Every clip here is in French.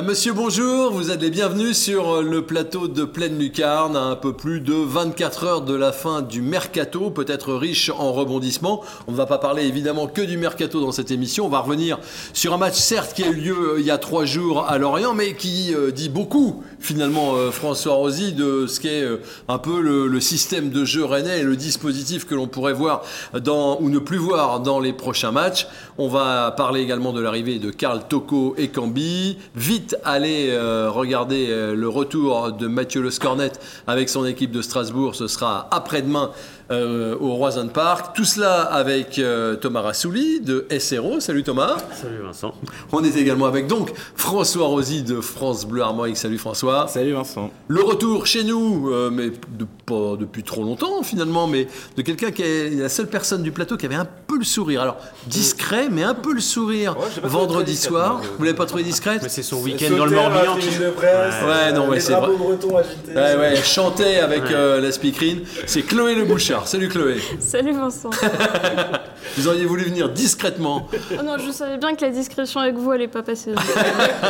Madame, Monsieur, bonjour. Vous êtes les bienvenus sur le plateau de Pleine Lucarne, à un peu plus de 24 heures de la fin du mercato, peut-être riche en rebondissements. On ne va pas parler évidemment que du mercato dans cette émission. On va revenir sur un match, certes, qui a eu lieu euh, il y a trois jours à Lorient, mais qui euh, dit beaucoup, finalement, euh, François Rosy, de ce qu'est un peu le, système de jeu rennais et le dispositif que l'on pourrait voir ou ne plus voir dans les prochains matchs. On va parler également de l'arrivée de Karl Toko et Cambi. Vite aller regarder le retour de Mathieu Le Scornet avec son équipe de Strasbourg. Ce sera après-demain euh, au Roison Park. Tout cela avec euh, Thomas Rassouli de SRO. Salut Thomas. Salut Vincent. On est également avec donc François Rosy de France Bleu Armorique. Salut François. Salut Vincent. Le retour chez nous, euh, mais pas depuis trop longtemps finalement, mais de quelqu'un qui est la seule personne du plateau qui avait un peu le sourire. Alors discret, mais un peu le sourire. vendredi soir. Vous l'avez pas trouvé discrète Mais c'est son week-end dans le Morbihan. Qui... Ouais, non, ouais, c'est vrai. Ouais, ouais, chantait avec la speakerine. C'est Chloé Le Bouchard. Salut Chloé. Salut Vincent. vous auriez voulu venir discrètement. Oh non, je savais bien que la discrétion avec vous allait pas passer.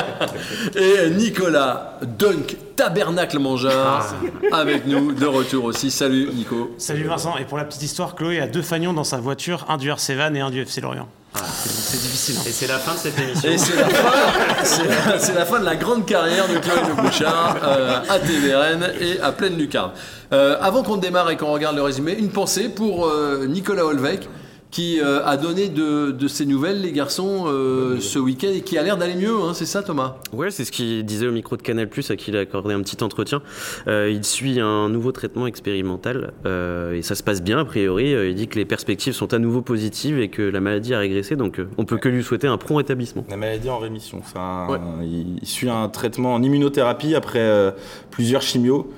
Et Nicolas Dunk Tabernacle Mangeur ah. avec nous de retour aussi. Salut Nico. Salut Vincent. Et pour la petite histoire, Chloé a deux fagnons dans sa voiture, un du RC Van et un du FC Lorient. Ah, c'est difficile. Et c'est la fin de cette émission. Et c'est la, fin de la grande carrière de Le Bouchard euh, à TVRN et à Pleine Lucarne. Euh, avant qu'on démarre et qu'on regarde le résumé, une pensée pour euh, Nicolas Holvec qui euh, a donné de, de, ses nouvelles, les garçons, euh, ce week-end, et qui a l'air d'aller mieux, hein, c'est ça Thomas? Ouais, c'est ce qu'il disait au micro de Canal+, à qui il a accordé un petit entretien. Euh, il suit un nouveau traitement expérimental, et ça se passe bien a priori. Il dit que les perspectives sont à nouveau positives et que la maladie a régressé, donc on peut que lui souhaiter un prompt rétablissement. La maladie en rémission, enfin, il suit un traitement en immunothérapie après plusieurs chimios.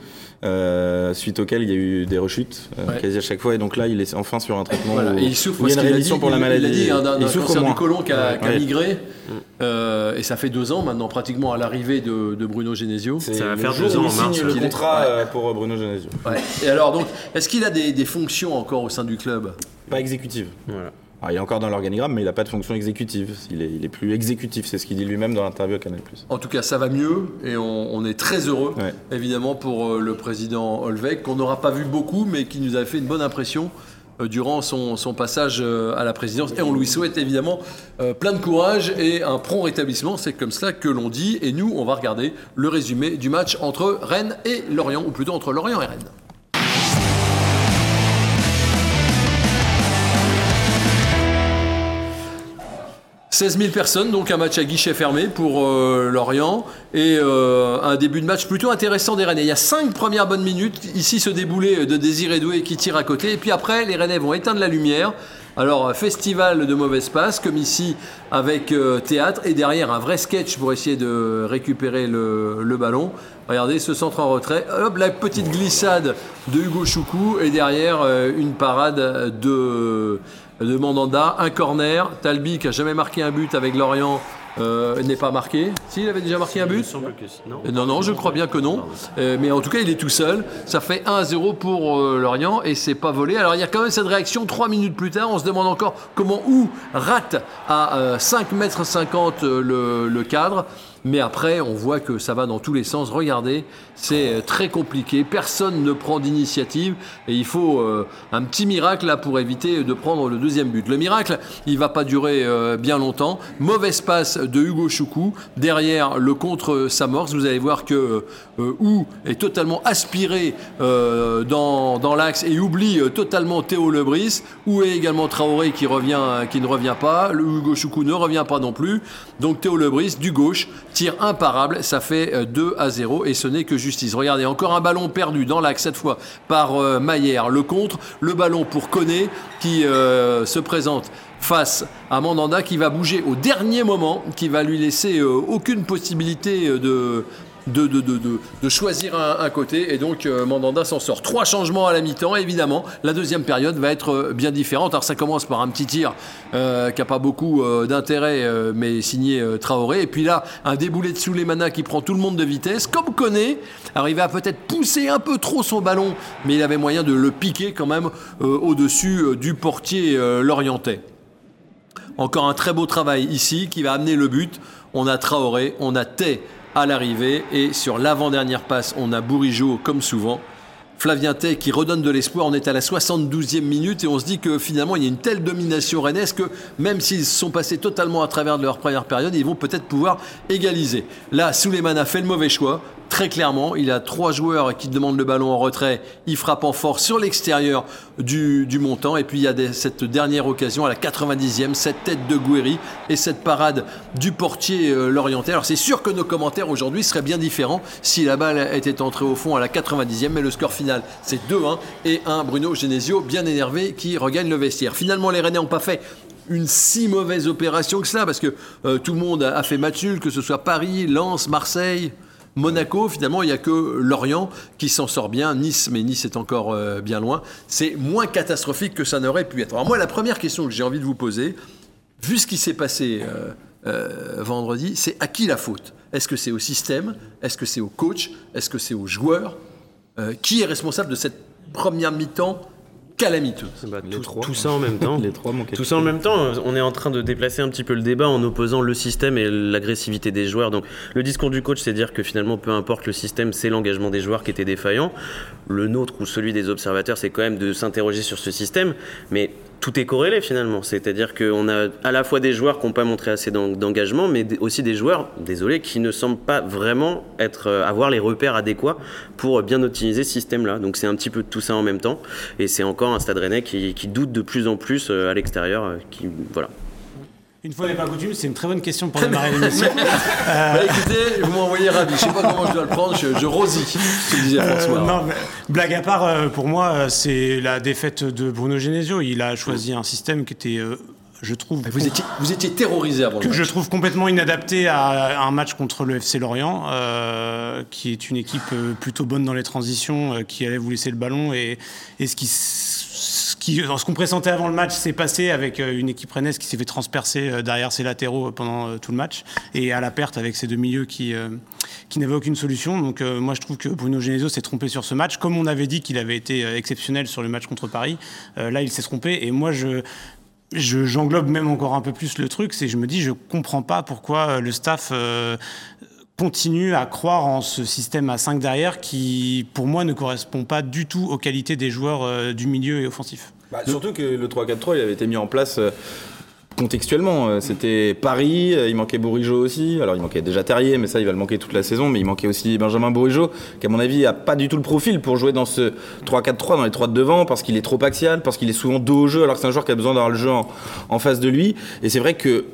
Euh, suite auquel il y a eu des rechutes euh, quasi à chaque fois. Et donc là, il est enfin sur un traitement. il il y a une rémission pour la maladie. Il a dit hein, d'un cancer du côlon qui a, migré. Euh, et ça fait deux ans maintenant, pratiquement à l'arrivée de, Bruno Genesio. Ça va faire deux ans. Il signe le contrat pour Bruno Genesio. Et alors, donc, est-ce qu'il a des, des fonctions encore au sein du club? Pas exécutives. Voilà. Il est encore dans l'organigramme, mais il n'a pas de fonction exécutive. Il est, plus exécutif, c'est ce qu'il dit lui-même dans l'interview à Canal+. En tout cas, ça va mieux et on, est très heureux, évidemment, pour euh, le président Olvec, qu'on n'aura pas vu beaucoup, mais qui nous a fait une bonne impression euh, durant son, passage euh, à la présidence. Et on lui souhaite évidemment plein de courage et un prompt rétablissement. C'est comme cela que l'on dit. Et nous, on va regarder le résumé du match entre Rennes et Lorient, ou plutôt entre Lorient et Rennes. 16 000 personnes, donc un match à guichet fermé pour euh, Lorient et euh, un début de match plutôt intéressant des Rennais. Il y a cinq premières bonnes minutes, ici ce déboulé de Désiré Doué qui tire à côté et puis après les Rennais vont éteindre la lumière. Alors festival de mauvaise passe comme ici avec euh, théâtre et derrière un vrai sketch pour essayer de récupérer le, ballon. Regardez ce centre en retrait, hop la petite glissade de Hugo Choukou et derrière une parade de de Mandanda, un corner. Talbi qui a jamais marqué un but avec Lorient. Euh, n'est pas marqué. S'il avait déjà marqué un but non. non. non, je crois bien que non. Euh, mais en tout cas, il est tout seul. Ça fait 1-0 pour euh, Lorient et c'est pas volé. Alors il y a quand même cette réaction 3 minutes plus tard. On se demande encore comment ou rate à 5 mètres 50 le, le cadre. Mais après, on voit que ça va dans tous les sens. Regardez, c'est euh, très compliqué. Personne ne prend d'initiative. Et il faut euh, un petit miracle là pour éviter de prendre le deuxième but. Le miracle, il va pas durer euh, bien longtemps. Mauvaise passe de Hugo Choukou. Derrière le contre Samors, vous allez voir que Ou est totalement aspiré dans, dans l'axe et oublie totalement Théo Lebris. Ou est également Traoré qui, revient, qui ne revient pas. Hugo Choukou ne revient pas non plus. Donc Théo Lebris du gauche Tir imparable, ça fait 2 euh, à 0 et ce n'est que justice. Regardez, encore un ballon perdu dans l'axe cette fois par euh, Maillère. Le contre, le ballon pour Koné qui euh, se présente face à Mandanda qui va bouger au dernier moment, qui va lui laisser aucune possibilité de, de, choisir un, côté. Et donc, euh, Mandanda s'en sort. Trois changements à la mi-temps, évidemment. La deuxième période va être euh, bien différente. Alors, ça commence par un petit tir euh, qui n'a pas beaucoup d'intérêt, mais signé Traoré. Et puis là, un déboulé de Souleymana qui prend tout le monde de vitesse. Comme connaît, il va peut-être pousser un peu trop son ballon, mais il avait moyen de le piquer quand même au-dessus du portier lorientais. Encore un très beau travail ici qui va amener le but. On a Traoré, on a Tay à l'arrivée. Et sur l'avant-dernière passe, on a Bourigeau comme souvent. Flavien Tay qui redonne de l'espoir. On est à la 72e minute et on se dit que finalement il y a une telle domination rennaise que même s'ils sont passés totalement à travers de leur première période, ils vont peut-être pouvoir égaliser. Là, Souleymane a fait le mauvais choix très clairement. Il a trois joueurs qui demandent le ballon en retrait. Il frappe en force sur l'extérieur du, montant. Et puis il y a cette dernière occasion à la 90e, cette tête de Guéry et cette parade du portier euh, Lorientais. Alors c'est sûr que nos commentaires aujourd'hui seraient bien différents si la balle était entrée au fond à la 90e. Mais le score final, c'est 2-1 et un Bruno Genesio bien énervé qui regagne le vestiaire. Finalement, les Rennais n'ont pas fait une si mauvaise opération que cela, parce que euh, tout le monde a fait match que ce soit Paris, Lens, Marseille, Monaco, finalement, il n'y a que Lorient qui s'en sort bien. Nice, mais Nice est encore euh, bien loin. C'est moins catastrophique que ça n'aurait pu être. Alors moi, la première question que j'ai envie de vous poser, vu ce qui s'est passé euh, euh, vendredi, c'est à qui la faute? Est-ce que c'est au système? Est-ce que c'est au coach? Est-ce que c'est aux joueurs Qui est responsable de cette première mi-temps calamiteux. Bah, tout, ça en même temps. les trois tout ça en même temps, on est en train de déplacer un petit peu le débat en opposant le système et l'agressivité des joueurs. Donc le discours du coach, c'est dire que finalement, peu importe le système, c'est l'engagement des joueurs qui était défaillant. Le nôtre ou celui des observateurs, c'est quand même de s'interroger sur ce système. Mais tout est corrélé finalement. C'est-à-dire qu'on a à la fois des joueurs qui n'ont pas montré assez d'engagement, mais aussi des joueurs, désolé, qui ne semblent pas vraiment être, euh, avoir les repères adéquats pour bien optimiser ce système-là. Donc c'est un petit peu tout ça en même temps. Et c'est encore un stade rennais qui, qui doute de plus en plus euh, à l'extérieur. Euh, qui, voilà. Une fois n'est pas coutume, c'est une très bonne question pour démarrer l'émission. euh... bah, écoutez, vous m'envoyez ravi. Je sais pas comment je dois le prendre, je, je rosis, ce disait euh, François. non, mais, blague à part, euh, pour moi, c'est la défaite de Bruno Genesio. Il a choisi un système qui était euh, je trouve. Vous étiez, vous étiez terrorisé avant que le match. Je trouve complètement inadapté à, un match contre le FC Lorient, euh, qui est une équipe plutôt bonne dans les transitions, euh, qui allait vous laisser le ballon. Et, et ce qui ce qu'on pressentait avant le match s'est passé avec euh, une équipe rennaise qui s'est fait transpercer euh, derrière ses latéraux pendant euh, tout le match et à la perte avec ces deux milieux qui, qui n'avaient aucune solution. Donc moi je trouve que Bruno Genesio s'est trompé sur ce match. Comme on avait dit qu'il avait été exceptionnel sur le match contre Paris, là il s'est trompé et moi je j'englobe même encore un peu plus le truc, c'est je me dis je comprends pas pourquoi le staff continue à croire en ce système à 5 derrière qui, pour moi, ne correspond pas du tout aux qualités des joueurs euh, du milieu et offensif. Bah, surtout que le 3-4-3, il avait été mis en place euh, contextuellement. Euh, c'était Paris, il manquait Bourigeau aussi. Alors il manquait déjà Terrier, mais ça il va le manquer toute la saison. Mais il manquait aussi Benjamin Bourigeau, qui à mon avis a pas du tout le profil pour jouer dans ce 3-4-3, dans les 3 de devant, parce qu'il est trop axial, parce qu'il est souvent dos au jeu, alors que c'est un joueur qui a besoin d'avoir le jeu en, en face de lui. Et c'est vrai que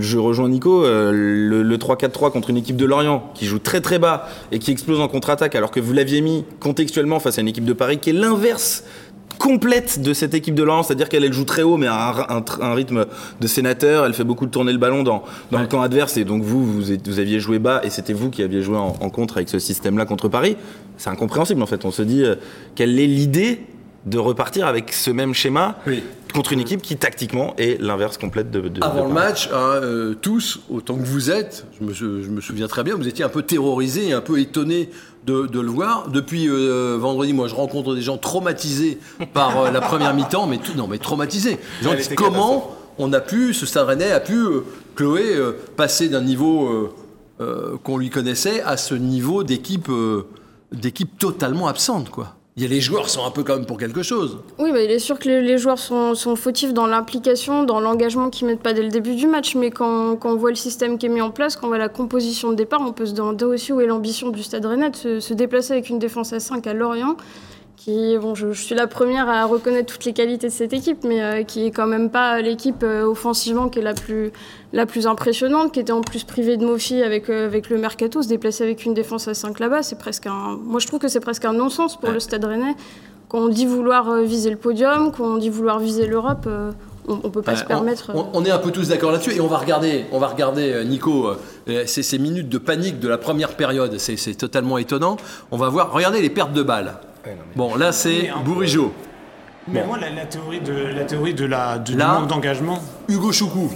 je rejoins Nico, euh, le, 3-4-3 contre une équipe de Lorient qui joue très très bas et qui explose en contre-attaque alors que vous l'aviez mis contextuellement face à une équipe de Paris qui est l'inverse complète de cette équipe de Lorient, c'est-à-dire qu'elle joue très haut mais à un, rythme de sénateur, elle fait beaucoup de tourner le ballon dans, dans le camp adverse. Et donc vous, vous, vous, aviez joué bas et c'était vous qui aviez joué en, contre avec ce système-là contre Paris. C'est incompréhensible en fait, on se dit euh, quelle est l'idée de repartir avec ce même schéma contre une équipe qui tactiquement est l'inverse complète de, de Avant le match, hein, euh, tous, autant que vous êtes, je me, je me, souviens très bien, vous étiez un peu terrorisés, un peu étonnés de, de le voir. Depuis euh, vendredi, moi je rencontre des gens traumatisés par euh, la première mi-temps, mais tout, non mais traumatisés. Gens disent, comment on a pu, ce Stade Rennais a pu, Chloé, passer d'un niveau qu'on lui connaissait à ce niveau d'équipe d'équipe totalement absente, quoi il les joueurs sont un peu quand même pour quelque chose. Oui, mais il est sûr que les, joueurs sont, fautifs dans l'implication, dans l'engagement qu'ils mettent pas dès le début du match. Mais quand, quand, on voit le système qui est mis en place, quand on voit la composition de départ, on peut se demander aussi où est l'ambition du Stade Rennais de se, se, déplacer avec une défense à 5 à Lorient qui, bon, je, suis la première à reconnaître toutes les qualités de cette équipe, mais euh, qui est quand même pas l'équipe euh, offensivement qui est la plus, la plus impressionnante, qui était en plus privée de Mofi avec, euh, avec le Mercato, se déplacer avec une défense à 5 là-bas, c'est presque un... Moi, je trouve que c'est presque un non-sens pour le Stade Rennais. Quand on dit vouloir viser le podium, quand on dit vouloir viser l'Europe, on, ne peut pas se permettre. On, est un peu tous d'accord là-dessus et on va regarder, on va regarder Nico, ces, ces minutes de panique de la première période, c'est totalement étonnant. On va voir, regardez les pertes de balles. Bon, là, c'est Bourigeau. Mais moi, la, théorie de la théorie de la du manque d'engagement. Hugo Choukou.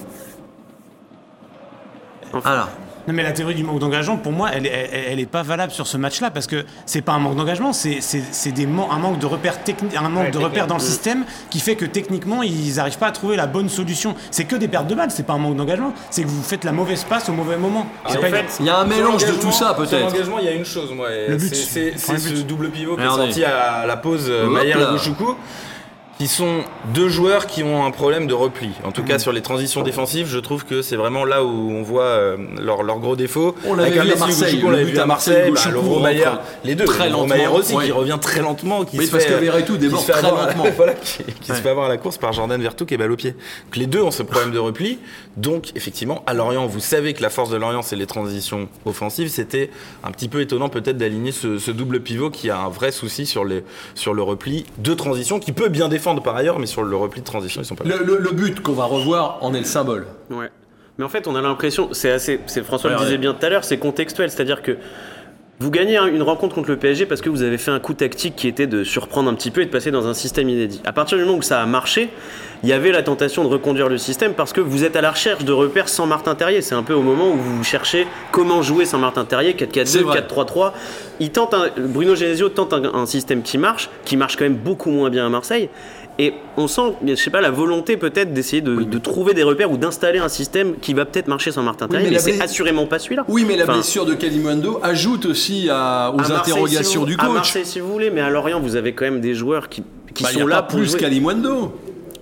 Enfin, Non, mais la théorie du manque d'engagement, pour moi, elle, elle, elle est pas valable sur ce match-là parce que c'est pas un manque d'engagement, c'est c'est- c'est des man- un manque de repères techniques, un manque de repères dans le système qui fait que techniquement ils n'arrivent pas à trouver la bonne solution. C'est que des pertes de balles, c'est pas un manque d'engagement, c'est que vous faites la mauvaise passe au mauvais moment. Fait, Il y a un mélange de tout ça, peut-être. l'engagement, il y a une chose, moi. et Le but. c'est- ce double pivot qui est sorti à la pause euh, Maillard là. Qui sont deux joueurs qui ont un problème de repli. En tout cas, Mm. sur les transitions défensives, je trouve que c'est vraiment là où on voit euh, leur, leur gros défaut. On l'avait vu à Marseille, Bouchoukou, on le l'avait vu à Marseille, bah, Lovro Maillard, les deux. très lentement, aussi, oui. qui revient très lentement. Qui Oui, se parce fait, que euh, Verretou déborde très avoir- lentement. voilà, qui, qui Ouais. se fait avoir à la course par Jordan Vertou qui est balle au pied. Donc les deux ont ce problème de repli. Donc effectivement, à Lorient, vous savez que la force de Lorient, c'est les transitions offensives. C'était un petit peu étonnant peut-être d'aligner ce, ce double pivot qui a un vrai souci sur, les, sur le repli de transition, qui peut bien défendre par ailleurs, mais sur le repli de transition, ils sont pas là. Le, le- le but qu'on va revoir en est le symbole. Ouais. Mais en fait, on a l'impression, c'est assez, c'est François Ouais, le disait ouais. bien tout à l'heure, c'est contextuel, c'est-à-dire que vous gagnez un- une rencontre contre le PSG parce que vous avez fait un coup tactique qui était de surprendre un petit peu et de passer dans un système inédit. À partir du moment où ça a marché, il y avait la tentation de reconduire le système parce que vous êtes à la recherche de repères sans Martin Terrier. C'est un peu au moment où vous cherchez comment jouer sans Martin Terrier, C'est 4-4-2, vrai. 4-3-3. Il tente un- Bruno Genesio tente un, un système qui marche, qui marche quand même beaucoup moins bien à Marseille. Et on sent, je sais pas, la volonté peut-être d'essayer de, de trouver des repères ou d'installer un système qui va peut-être marcher sans Martin Oui, Terrier, mais c'est assurément pas celui-là. Oui, mais la Enfin, blessure de Kalimundo ajoute aussi à- aux à Marseille, interrogations si vous- du À coach. Marseille, si vous voulez, mais à Lorient, vous avez quand même des joueurs qui, qui Bah, y sont a là pas pour plus jouer.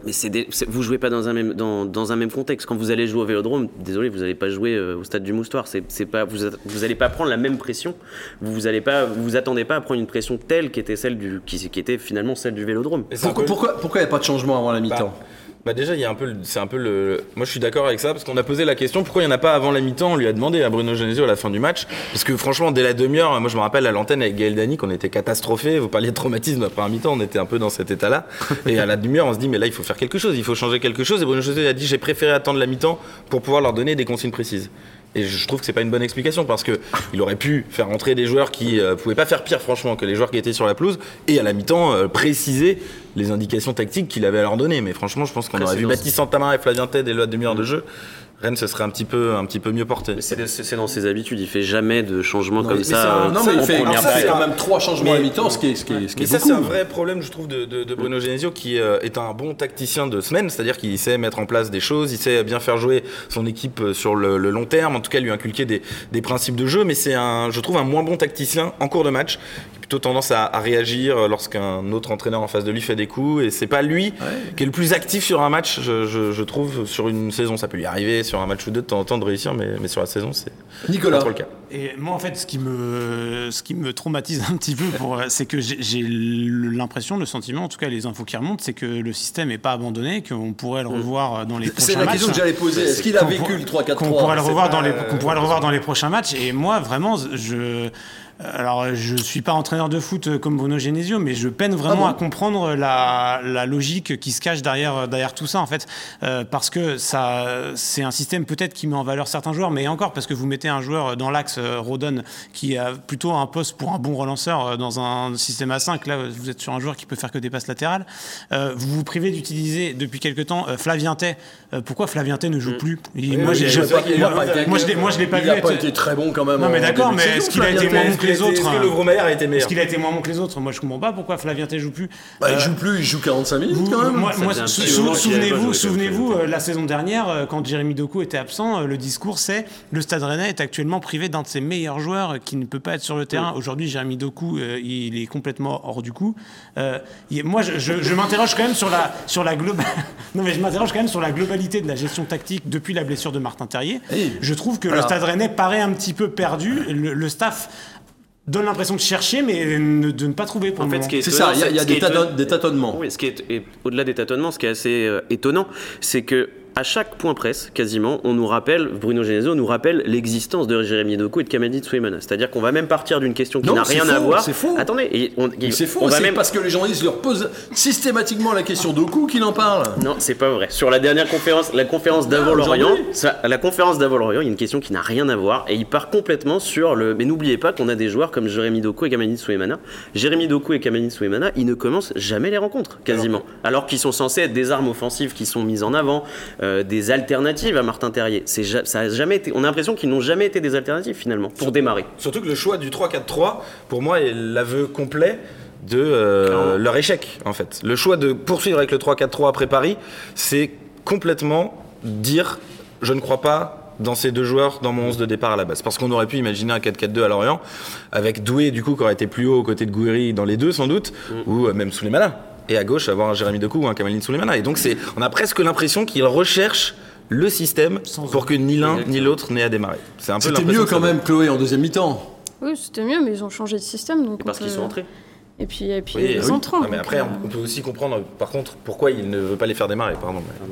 Mais c'est des- vous jouez pas dans un même dans, dans un même contexte. Quand vous allez jouer au Vélodrome, désolé, vous n'allez pas jouer euh, au stade du Moustoir. C'est c'est pas vous vous allez pas prendre la même pression. Vous vous allez pas vous vous attendez pas à prendre une pression telle qui était celle du qui, qui était finalement celle du Vélodrome. Pourquoi peu- pourquoi pourquoi il n'y a pas de changement avant la mi-temps? Bah déjà, il y a un peu, c'est un peu le. Moi, je suis d'accord avec ça parce qu'on a posé la question pourquoi il n'y en a pas avant la mi-temps? On lui a demandé à Bruno Genesio à la fin du match parce que franchement, dès la demi-heure, moi, je me rappelle à l'antenne avec Gaël Dany qu'on était catastrophé. Vous parliez de traumatisme après un mi-temps, on était un peu dans cet état-là. Et à la demi-heure, on se dit mais là, il faut faire quelque chose, il faut changer quelque chose. Et Bruno Genesio a dit j'ai préféré attendre la mi-temps pour pouvoir leur donner des consignes précises. Et je trouve que c'est pas une bonne explication parce que il aurait pu faire entrer des joueurs qui euh, pouvaient pas faire pire franchement que les joueurs qui étaient sur la pelouse et à la mi-temps euh, préciser les indications tactiques qu'il avait à leur donner. Mais franchement, je pense qu'on aurait vu Baptiste Santamarin et Flavien Ted et la demi-heure de jeu. Rennes se serait un petit peu, un petit peu mieux porté. C'est dans ses habitudes. Il fait jamais de changement comme mais ça. euh, non, mais il fait, quand même trois changements à mi-temps, ce qui est, ce qui est, ce Mais ça, c'est un vrai problème, je trouve, de, de- de Bruno Genesio, qui euh, est un bon tacticien de semaine, c'est-à-dire qu'il sait mettre en place des choses, il sait bien faire jouer son équipe euh, sur le, le long terme, en tout cas lui inculquer des, des principes de jeu, mais c'est un, je trouve, un moins bon tacticien en cours de match, plutôt tendance à, à réagir lorsqu'un autre entraîneur en face de lui fait des coups, et c'est pas lui qui est le plus actif sur un match, je, je- je trouve, sur une saison. Ça peut lui arriver sur un match ou deux de temps en temps de réussir, mais, mais sur la saison, c'est pas Nicolas. trop le cas. Et moi, en fait, ce qui me, ce qui me traumatise un petit peu, pour, c'est que j'ai l'impression, le sentiment, en tout cas les infos qui remontent, c'est que le système n'est pas abandonné, qu'on pourrait le revoir dans les prochains C'est la matchs. question que j'allais poser. Est-ce qu'il a Qu'on vécu le 3-4-3 Qu'on pourrait le C'est revoir pas- dans les, qu'on pourrait le revoir dans les prochains matchs. Et moi, vraiment, je. Alors, je suis pas entraîneur de foot comme Bruno Genesio, mais je peine vraiment Ah bon à comprendre la, la logique qui se cache derrière, derrière tout ça, en fait. Euh, parce que ça, c'est un système peut-être qui met en valeur certains joueurs, mais encore parce que vous mettez un joueur dans l'axe, euh, Rodon, qui a plutôt un poste pour un bon relanceur euh, dans un système à 5. Là, vous êtes sur un joueur qui peut faire que des passes latérales. Euh, vous vous privez d'utiliser depuis quelque temps euh, Flavien Tay. Euh, pourquoi Flavien Tay ne joue plus? Il- Moi, Oui, il j'ai a pas- pas- il pas je l'ai- je l'ai pas il vu. a pas être- été très bon quand même. Non, mais d'accord, mais est-ce qu'il a été moins bon que les Est-ce autres que hein Maillard a été Est-ce meilleur qu'il a été moins bon que les autres? Moi, je comprends pas pourquoi Flavien Tay joue plus. Bah, Euh, il joue plus, il joue 45 minutes vous- quand même. moi, moi, sou- sou- souvenez-vous, joué, souvenez-vous, euh, la saison dernière, euh, quand Jérémy Doku était absent, euh, le discours c'est le Stade Rennais est actuellement privé d'un de ses meilleurs joueurs euh, qui ne peut pas être sur le terrain. Aujourd'hui, Jérémy Doku, euh, il est complètement hors du coup. Euh, moi, je, je- je m'interroge quand même sur la sur la globa- non mais je m'interroge quand même sur la globalité de la gestion tactique depuis la blessure de Martin Terrier. Oui. Je trouve que le Stade Rennais paraît un petit peu perdu. Le, le staff donne l'impression de chercher, mais ne- de ne pas trouver pour En le fait, moment. ce qui est C'est ça, il y a, y des, tâtonnements. Oui, ce qui est et au-delà des tâtonnements, ce qui est assez euh, étonnant, c'est que à chaque point presse, quasiment, on nous rappelle, Bruno Genesio nous rappelle l'existence de Jérémy Doku et de Kamadi Soueymana. C'est-à-dire qu'on va même partir d'une question qui n'a rien à voir. c'est faux. Attendez, et on, Mais C'est faux, on va c'est même parce que les journalistes leur posent systématiquement la question d'Oku qu'il en parle. Non, c'est pas vrai. Sur la dernière conférence, la conférence d'avant Lorient, la conférence d'avant Lorient, il y a une question qui n'a rien à voir et il part complètement sur le. Mais n'oubliez pas qu'on a des joueurs comme Jérémy Doku et Kamani Soueymana. Jérémy Doku et Kamani Soueymana, ils ne commencent jamais les rencontres, quasiment. Alors, qu'ils sont censés être des armes offensives qui sont mises en avant. Euh, des alternatives à Martin Terrier. Ja- ça a jamais été. On a l'impression qu'ils n'ont jamais été des alternatives finalement pour démarrer. Surtout que le choix du 3-4-3, pour moi, est l'aveu complet de euh, leur échec, en fait. Le choix de poursuivre avec le 3-4-3 après Paris, c'est complètement dire je ne crois pas dans ces deux joueurs dans mon 11 de départ à la base. Parce qu'on aurait pu imaginer un 4-4-2 à Lorient, avec Doué, du coup, qui aurait été plus haut aux côtés de Gouiri dans les deux, sans doute, ou euh, même Souleymana. Et à gauche, avoir un Jérémy Decou ou un Kamaline Souleymana. Et donc, c'est, on a presque l'impression qu'ils recherchent le système Sans pour que ni l'un ni l'autre n'ait à démarrer. C'est un peu C'était mieux quand même, Chloé, en deuxième mi-temps. Oui, c'était mieux, mais ils ont changé de système. Donc Et parce qu'ils sont entrés. Et puis, et puis Oui, les oui. entrants. Non, mais après, euh, on peut aussi comprendre, par contre, pourquoi il ne veut pas les faire démarrer. Pardon. mais-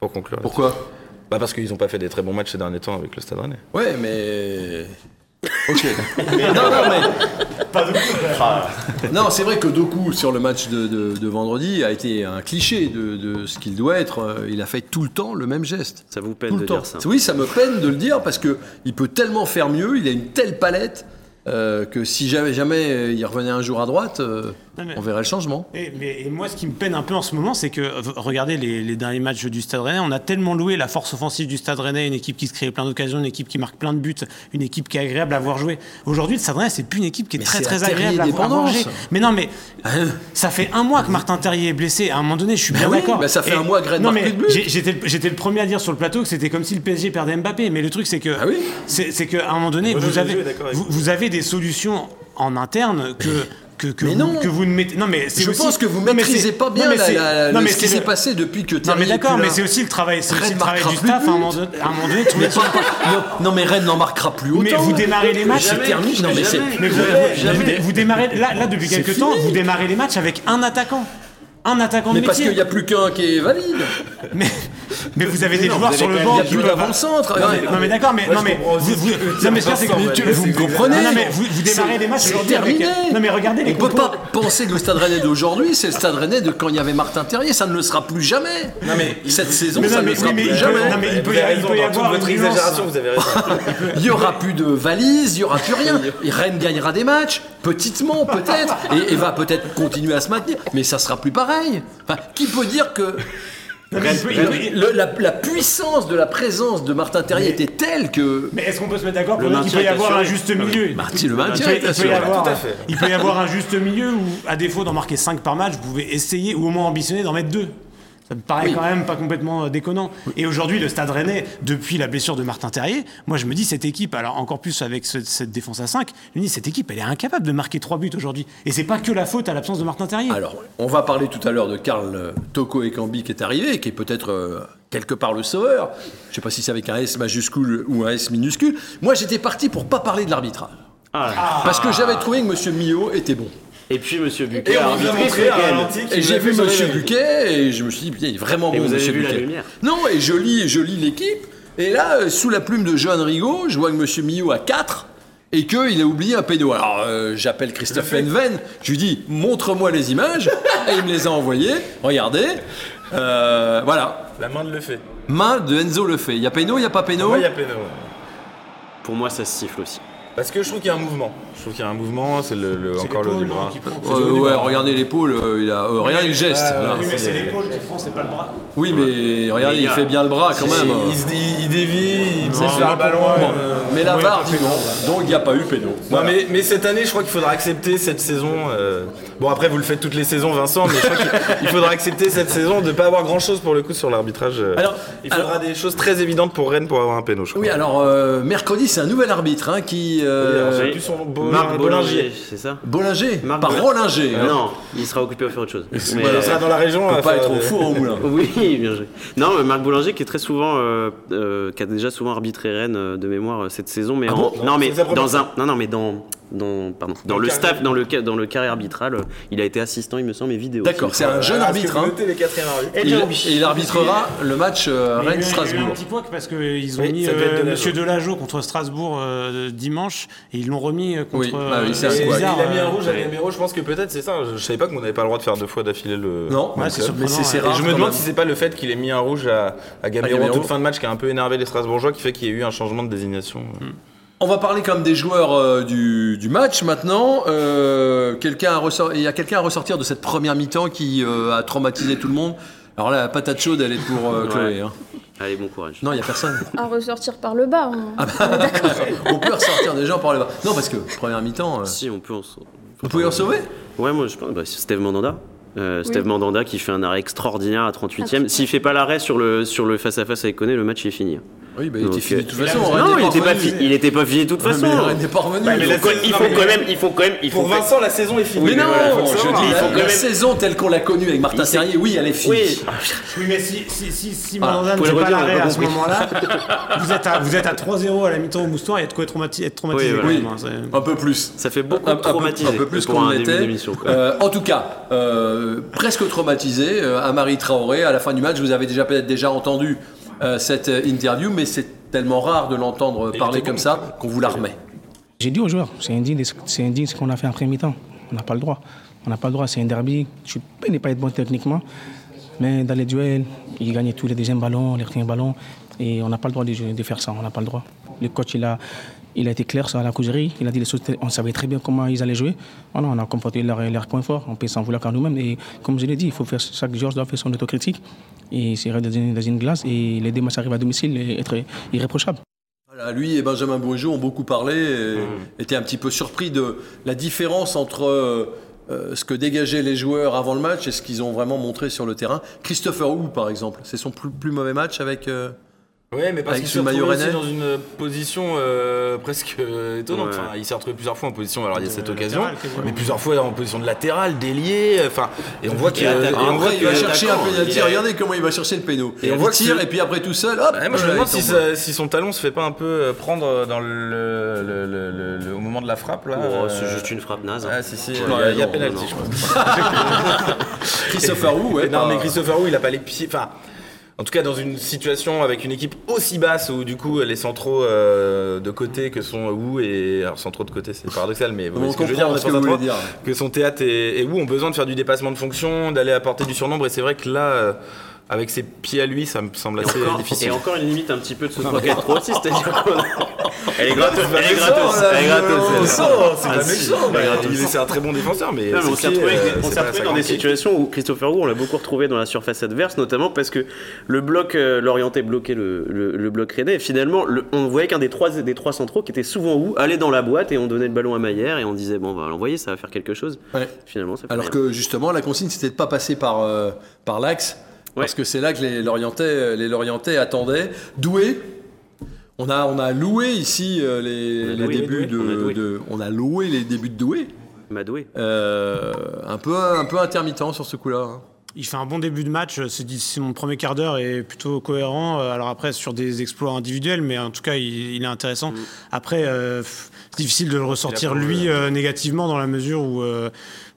Pour conclure. Pourquoi? Bah Parce qu'ils n'ont pas fait des très bons matchs ces derniers temps avec le Stade Rennais. Ouais, mais. Ok. non, non, mais. Non, c'est vrai que Doku, sur le match de, de- de vendredi, a été un cliché de, de ce qu'il doit être. Euh, Il a fait tout le temps le même geste. Ça vous peine Tout de le temps. dire ça. Oui, ça me peine de le dire parce que il peut tellement faire mieux, il a une telle palette euh, que si jamais, jamais euh, il revenait un jour à droite, euh, Non, mais- on verrait le changement. Et, mais- et moi, ce qui me peine un peu en ce moment, c'est que, regardez les, les derniers matchs du Stade Rennais, on a tellement loué la force offensive du Stade Rennais, une équipe qui se crée plein d'occasions, une équipe qui marque plein de buts, une équipe qui est agréable à voir jouer. Aujourd'hui, le Stade Rennais, c'est plus une équipe qui est Mais très très agréable à, voir- jouer. Mais non, mais Hein ça fait un mois que Martin Terrier est blessé. À un moment donné, je suis bien oui, d'accord. bah ça fait Et- un mois que Non, marque mais plus de buts. j'ai- j'étais le- premier à dire sur le plateau que c'était comme si le PSG perdait Mbappé. Mais le truc, c'est que Ah oui c'est qu'à un moment donné, Moi, vous avez vous, vous avez des solutions en interne que que, que, Mais vous, non. que vous ne mettez. Non, mais c'est Je aussi- pense que vous Non, mais maîtrisez pas non, bien mais la- la- non, le- mais ce qui s'est passé depuis que Non Terrier mais d'accord, mais c'est aussi le travail, aussi le travail du staff. À un moment donné, non, non, mais Rennes n'en marquera plus autant. Mais vous démarrez les matchs, C'est c'est terminé. Non, mais c'est. Mais vous, Jamais. vous- démarrez là, là depuis quelques temps, fini. vous démarrez les matchs avec un attaquant, un attaquant Mais de parce métier. qu'il n'y a plus qu'un qui est valide. Mais, mais vous avez des non, joueurs sur le banc qui peuvent. d'avant-centre. Non mais, non, mais d'accord, mais non mais vous, non, mais ça, c'est que tu- vous me comprenez. exactement Non mais vous, vous démarrez les matchs C'est aujourd'hui avec. terminé. Non mais regardez les On peut compos. pas penser que le Stade Rennais d'aujourd'hui, c'est le Stade Rennais de quand il y avait Martin Terrier. Ça ne le sera plus jamais. Non, mais cette saison, mais ça ne le sera plus peut- jamais. non, mais il peut y- peut avoir votre exagération, vous avez raison. Il y aura plus de valises, il y aura plus rien. Rennes gagnera des matchs, petitement peut-être, et, et va peut-être continuer à se maintenir. Mais ça sera plus pareil. Enfin, qui peut dire que Le- la, la puissance de la présence de Martin Terrier était telle que Mais est-ce qu'on peut se mettre d'accord pour dire qu'il peut y avoir un juste milieu Marty, le Il maintien peut- il peut y assuré. avoir-. Il peut y avoir un juste milieu où, à défaut d'en marquer 5 par match, vous pouvez essayer ou au moins ambitionner d'en mettre 2. Ça me paraît Oui. quand même pas complètement euh, déconnant. Et aujourd'hui, le Stade Rennais, depuis la blessure de Martin Terrier, moi je me dis cette équipe, alors encore plus avec ce- cette défense à 5, je me dis cette équipe, elle est incapable de marquer 3 buts aujourd'hui. Et c'est pas que la faute à l'absence de Martin Terrier. Alors, on va parler tout à l'heure de Karl euh, Toko Ekambi qui est arrivé, qui est peut-être euh, quelque part le sauveur. Je ne sais pas si c'est avec un S majuscule ou un S minuscule. Moi, j'étais parti pour pas parler de l'arbitrage. Ah. Parce que j'avais trouvé que M. Millot était bon. Et puis Monsieur Buquet Et on vous a montré un week-end. ralenti qui Et j'ai vu fait M. changer d'avis. Buquet et je me suis dit, putain, il est vraiment Et bon, vous avez M. vu la Buquet. lumière. Non, et je lis, je lis l'équipe. Et là, euh, sous la plume de Johan Rigaud, je vois que M. Millot a 4 et qu'il a oublié un pédo. Alors, euh, j'appelle Christophe Henven, je lui dis, montre-moi les images. et il me les a envoyées. Regardez. Euh, voilà. La main de le fait. Main de Enzo le fait. Il y a péno, il n'y a pas péno Moi, il y a Péno. Pour moi, ça se siffle aussi. Parce que je trouve qu'il y a un mouvement. Je trouve qu'il y a un mouvement, c'est le, le- encore le bras. Euh, ouais, bras. regardez l'épaule, euh, il a euh, rien, il geste. là. Oui, mais c'est l'épaule qui prend, c'est pas le bras. Oui, mais regardez, Mais il il y a- fait bien le bras quand même. Il, il dévie, il sait Non, faire le ballon. Bon, euh, mais la dit non. Donc il n'y a pas eu péno. Non, mais, mais cette année, je crois qu'il faudra accepter cette saison. euh, Bon, après, vous le faites toutes les saisons, Vincent, mais je crois qu'il il faudra accepter cette saison de ne pas avoir grand chose pour le coup sur l'arbitrage. euh. Alors- il faudra des choses très évidentes pour Rennes pour avoir un péno, je crois. Oui, alors euh, mercredi, c'est un nouvel arbitre hein, qui. Euh, Oui. son Marc Bollinger. Bollinger, c'est ça Bollinger, Marc pas Bollinger. Rollinger. hein. Non, il sera occupé à faire autre chose. Mais, il sera dans la région. On à peut pas être au des- four au moulin. Oui, bien joué. Non, mais Marc Boulanger qui est très souvent, euh, euh, qui a déjà souvent arbitré Rennes euh, de mémoire euh, cette saison, mais Ah en- bon non, mais dans un, non, non, mais dans, dans, pardon, dans, Dans le le staff, carré. dans le dans le carré arbitral, euh, il a été assistant, il me semble, et vidéo. D'accord, c'est un jeune Voilà, est-ce arbitre. hein. Eh Il- et il arbitrera le match euh, eu un Rennes-Strasbourg. petit poic parce qu'ils ont Oui, mis euh, Delageau. Monsieur Delageau contre Strasbourg euh, dimanche et ils l'ont remis euh, contre. Oui, bah oui, c'est un Et squad. il a mis un rouge à Gamero, je pense que peut-être c'est ça. Je, je savais pas que vous n'avez pas le droit de faire deux fois d'affilée le. Non, Ouais, le c'est mais c'est ouais. Et rare. je me demande si c'est pas le fait qu'il ait mis un rouge à, à Gamero en toute fin de match qui a un peu énervé les Strasbourgeois qui fait qu'il y a eu un changement de désignation. On va parler comme des joueurs euh, du, du match maintenant. Euh, quelqu'un a ressort- il y a quelqu'un à ressortir de cette première mi-temps qui euh, a traumatisé tout le monde. Alors là, la patate chaude, elle est pour euh, Chloé. hein. Allez, bon courage. Non, il n'y a personne. À ressortir par le bas. on- Ah bah, on peut ressortir des gens par le bas. Non, parce que première mi-temps, euh, Si, on peut en sauver. vous pouvez en sauver? Ouais, moi je pense. Bah, c'est Steve Mandanda. Euh, Steve Mandanda qui fait un arrêt extraordinaire à 38ème. S'il fait pas l'arrêt sur le sur le face à face avec Koné, le match est fini. Oui, bah, il était fini de toute façon. Non, il était pas il était fini de toute Ouais, façon. Mais Rennes n'est pas revenu. mais Il la faut, il quand même, il faut quand même, il faut Pour Vincent, la saison est finie. Mais non, il la, saison telle qu'on l'a connue avec Martin Il Terrier, oui, elle est finie. Oui. Oui, mais si, si, si, si Voilà. Mandanda ne pas l'arrêt à ce moment-là, vous êtes à, vous êtes à 3-0 à la mi-temps au moustoir, il y a de quoi être, traumati- être traumatisé. Oui, hein, Un peu plus. Ça fait beaucoup traumatisé un peu plus qu'on quoi. Euh, en tout cas, euh, presque traumatisé. Euh, Amari Traoré, à la fin du match, vous avez déjà peut-être déjà entendu euh, cette euh, interview, mais c'est tellement rare de l'entendre parler comme ça qu'on vous la remet. J'ai dit aux joueurs, c'est indigne, c'est indigne ce qu'on a fait après mi-temps. On n'a pas le droit. On n'a pas le droit, c'est un derby. Tu peux ne pas être bon techniquement, mais dans les duels, il gagnait tous les deuxièmes ballons, les premiers ballons, et on n'a pas le droit de, de faire ça. On n'a pas le droit. Le coach, il a, il a été clair sur la causerie. Il a dit les choses, on savait très bien comment ils allaient jouer. Voilà, on a comporté leur, leur point fort. On peut s'en vouloir qu'à nous-mêmes. Et comme je l'ai dit, il faut faire, chaque joueur doit faire son autocritique. Et c'est dans une, dans une glace. Et les deux matchs arrivent à domicile et être irréprochable. Voilà, lui et Benjamin Bourigeau ont beaucoup parlé et étaient un petit peu surpris de la différence entre euh, euh, ce que dégageaient les joueurs avant le match et ce qu'ils ont vraiment montré sur le terrain. Christopher Wu, par exemple, c'est son plus, plus mauvais match avec. euh, Ouais, mais parce qu'il s'est retrouvé aussi dans une position euh, presque euh, étonnante. Ouais. Enfin, il s'est retrouvé plusieurs fois en position. Alors il y a cette occasion, latéral, mais plusieurs fois en position de latéral, d'ailier. Enfin, et on voit qu'il qu'il va chercher un penalty. Regardez comment il va chercher le péno. Et Et on voit que tire, et puis après tout seul, hop moi je me demande si, tombe. ça- si son talon se fait pas un peu euh, prendre dans le, le- le- le- le- au moment de la frappe là. Oh, euh, c'est juste une frappe naze. hein. Ah si si, il y Ouais, a, il y a non, penalty je crois. Christopher Wu, ouais. non mais Christopher Wu il a pas les pieds. Enfin, en tout cas dans une situation avec une équipe aussi basse où du coup les centraux euh, de côté que sont Wu et alors centraux de côté c'est paradoxal mais vous voyez ce que je veux dire, ce est que vous dire. que son théâtre et, et Wu ont besoin de faire du dépassement de fonction, d'aller apporter du surnombre et c'est vrai que là euh, avec ses pieds à lui ça me semble Et assez encore, difficile. et encore une limite un petit peu de ce 3-4-3 aussi, c'est-à-dire qu'on a- Elle est gratos, elle est gratos, elle est gratos. on elle. sent, c'est un très bon défenseur, mais on ses s'est retrouvé, euh, dans des situations où Christopher Wu, on l'a beaucoup retrouvé dans la surface adverse, notamment parce que le bloc, euh, l'orienté bloquait le, le, le bloc rennais. Et finalement, le- on voyait qu'un des trois, des trois centraux, qui était souvent Wu, allait dans la boîte et on donnait le ballon à Maillère et on disait, bon, on va l'envoyer, ça va faire quelque chose. Ouais. Finalement, Alors rien. que justement, la consigne, c'était de pas passer par, euh, par l'axe, parce que c'est là que les Lorientais, les Lorientais attendaient. Doué, on a, on a loué ici euh, les, On a les débuts de, On a loué. de- on a loué les débuts de Doué. Madoué. Euh, un peu, un peu intermittent sur ce coup-là. hein. Il fait un bon début de match. C'est dit- c'est mon premier quart d'heure est plutôt cohérent. Euh, Alors après sur des exploits individuels, mais en tout cas il, il est intéressant. Après, euh, pff, c'est difficile de le ressortir lui euh, négativement dans la mesure où euh,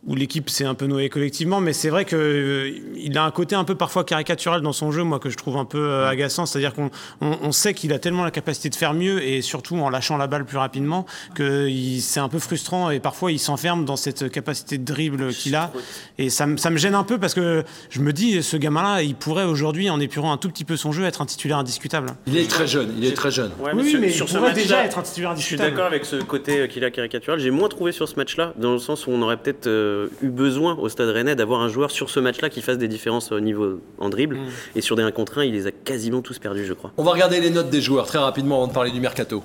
où l'équipe s'est un peu noyée collectivement. Mais c'est vrai que euh, il a un côté un peu parfois caricatural dans son jeu, moi que je trouve un peu euh, agaçant. C'est-à-dire qu'on on, on sait qu'il a tellement la capacité de faire mieux et surtout en lâchant la balle plus rapidement que c'est un peu frustrant et parfois il s'enferme dans cette capacité de dribble qu'il a. Et ça, me- ça me gêne un peu parce que je me dis, ce gamin-là, il pourrait aujourd'hui, en épurant un tout petit peu son jeu, être un titulaire indiscutable. Il est très jeune, il est très jeune. Ouais, oui, sur- mais sur il ce pourrait déjà être un titulaire Je suis indiscutable. d'accord avec ce côté euh, qu'il a caricatural. J'ai moins trouvé sur ce match-là, dans le sens où on aurait peut-être euh, eu besoin au Stade Rennais d'avoir un joueur sur ce match-là qui fasse des différences au niveau en dribble. Et sur des 1 contre 1, il les a quasiment tous perdus, je crois. On va regarder les notes des joueurs très rapidement avant de parler du mercato.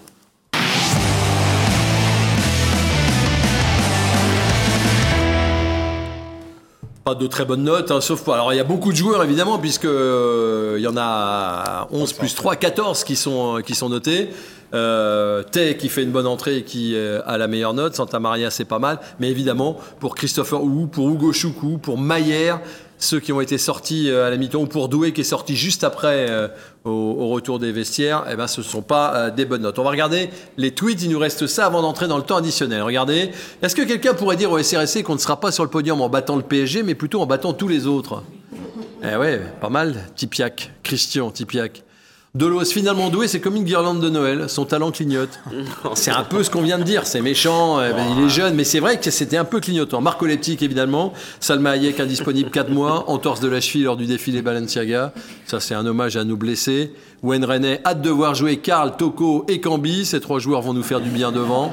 Pas de très bonnes notes, hein, sauf pas. Alors il y a beaucoup de joueurs évidemment, puisque euh, il y en a 11 plus 3, 14 qui sont, qui sont notés. Euh, qui fait une bonne entrée et qui euh, a la meilleure note. Santa Maria c'est pas mal. Mais évidemment, pour Christopher Wu, pour Hugo Choukou, pour Maillère, ceux qui ont été sortis euh, à la mi-temps, ou pour Doué qui est sorti juste après euh, au, retour des vestiaires, eh ben, ce ne sont pas des bonnes notes. On va regarder les tweets, il nous reste ça avant d'entrer dans le temps additionnel. Regardez, est-ce que quelqu'un pourrait dire au SRSC qu'on ne sera pas sur le podium en battant le PSG, mais plutôt en battant tous les autres? Eh ouais, pas mal, Tipiak, Christian Tipiak. Delos, finalement doué, c'est comme une guirlande de Noël, son talent clignote. C'est un peu ce qu'on vient de dire, c'est méchant, eh ben, il est jeune, mais c'est vrai que c'était un peu clignotant. Marco Leptic, évidemment, Salma Hayek, indisponible 4 mois, entorse de la cheville lors du défilé Balenciaga, ça c'est un hommage à nos blessés. Wayne René, hâte de voir jouer Karl, Toko et Cambi, ces trois joueurs vont nous faire du bien devant.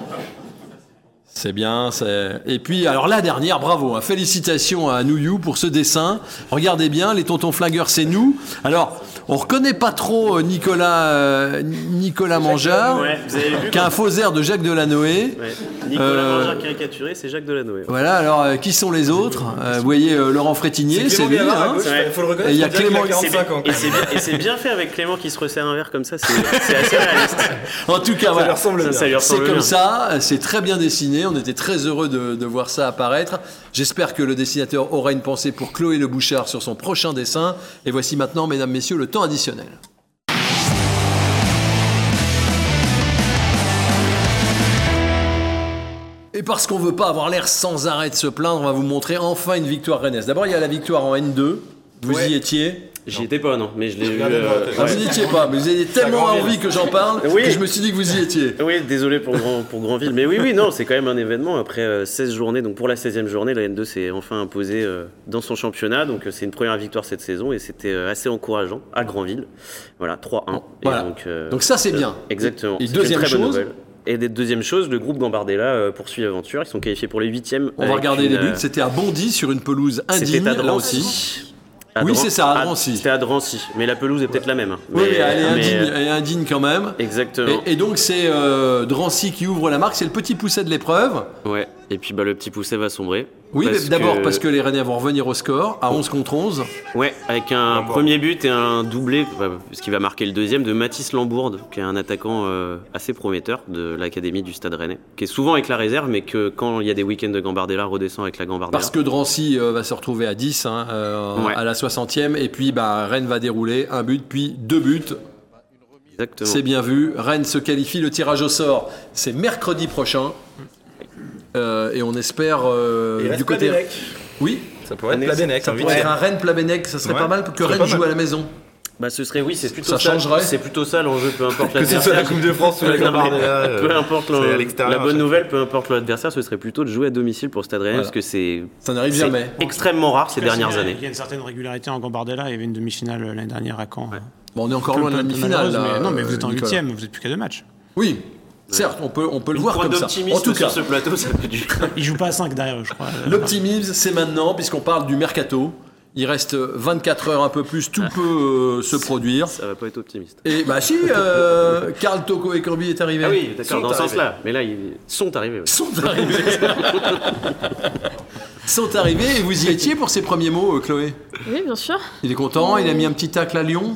C'est bien. c'est- Et puis, alors la dernière, bravo. hein, félicitations à Nouyou pour ce dessin. Regardez bien, les tontons flingueurs, c'est nous. Alors, on reconnaît pas trop euh, Nicolas, euh, Nicolas Mangard, Ouais, vous avez vu qui a un faux air de Jacques Delanoë. Ouais. Nicolas Euh, Mangard caricaturé, c'est Jacques Delanoë. Voilà, alors euh, qui sont les autres? Euh, Vous voyez euh, Laurent Frétinier, c'est lui. À hein. faut le reconnaître. Et il y a Clément- 45 ans. Et c'est bien, et c'est bien fait avec Clément qui se resserre un verre comme ça, c'est assez réaliste. En tout cas, Ça lui voilà. ressemble Ça, bien. ça C'est comme bien. ça, c'est très bien dessiné. On était très heureux de, de voir ça apparaître. J'espère que le dessinateur aura une pensée pour Chloé Le Bouchard sur son prochain dessin. Et voici maintenant, mesdames, messieurs, le temps additionnel. Et parce qu'on veut pas avoir l'air sans arrêt de se plaindre, on va vous montrer enfin une victoire rennaise. D'abord, il y a la victoire en N2. Vous Ouais. y étiez J'y étais pas, non, mais je l'ai vu. Euh, Ah, Vous n'y étiez pas, mais vous avez tellement envie que j'en parle Oui. que je me suis dit que vous y étiez. Oui, désolé pour, Grand, pour Grandville. Mais oui, oui, non, c'est quand même un événement. Après euh, 16 journées, donc pour la 16e journée, la N2 s'est enfin imposée euh, dans son championnat. Donc euh, c'est une première victoire cette saison et c'était euh, assez encourageant à Grandville. Voilà, 3-1. Et Voilà. Donc, euh, Donc ça, c'est bien. Exactement. Et deuxième très bonne chose nouvelle. Et deuxième chose, le groupe Gambardella poursuit l'aventure. Ils sont qualifiés pour les huitièmes. On va regarder une, les buts. C'était à Bondy sur une pelouse indigne, C'était à là Drancy. aussi. À Oui, c'est ça, à Drancy. C'était à Drancy. Mais la pelouse est peut-être la même. hein. Oui, Mais- elle est indigne, euh, elle est indigne quand même. Exactement. Et, et donc c'est euh, Drancy qui ouvre la marque, c'est le petit pousset de l'épreuve. Ouais. Et puis bah, le petit pousset va sombrer. Oui, Parce mais d'abord que- parce que les Rennais vont revenir au score à 11 contre 11. Ouais, avec un premier but et un doublé, ce qui va marquer le deuxième, de Mathis Lambourde, qui est un attaquant euh, assez prometteur de l'académie du Stade Rennais, qui est souvent avec la réserve, mais que quand il y a des week-ends de Gambardella, redescend avec la Gambardella. Parce que Drancy euh, va se retrouver à 10 hein, euh, Ouais. à la 60e. Et puis bah, Rennes va dérouler un but, puis deux buts. Exactement. C'est bien vu. Rennes se qualifie. Le tirage au sort, c'est mercredi prochain. Euh, et on espère euh, du côté. Oui, Ça pourrait être ça pourrait être un Rennes Plabennec. Ça serait Ouais, pas mal que Rennes joue mal. à la maison. Bah, ce serait, oui, c'est plutôt Ça ça. changerait. C'est plutôt ça l'enjeu, peu importe Que ce soit l'adversaire. la Coupe de France ou la Gambardella. Peu euh, importe la bonne chaque nouvelle, peu importe l'adversaire, ce serait plutôt de jouer à domicile pour Stade Rennais, Voilà. parce que c'est Ça n'arrive jamais. extrêmement rare ces dernières années. Il y a une certaine régularité en Gambardella. Il y avait une demi-finale l'année dernière à Caen. Bon, on est encore loin de la demi-finale. Non, mais vous êtes en huitième. Vous êtes plus qu'à deux matchs. Oui, certes, on peut, on peut le Une voir comme ça. En tout cas, sur ce plateau, ça peut du. Ils jouent pas à 5 derrière eux, je crois. l'optimisme, c'est maintenant, puisqu'on parle du mercato. Il reste 24 heures un peu plus, tout peut euh, se produire. Ça va pas être optimiste. Et bah si, euh, Karl Toko et Corby est arrivé. Ah oui, d'accord, Sont dans ce arrivés. sens-là. Mais là, ils sont arrivés. oui. Sont arrivés. sont arrivés et vous y étiez pour ces premiers mots, euh, Chloé? Oui, bien sûr. Il est content, il a mis un petit tacle à Lyon?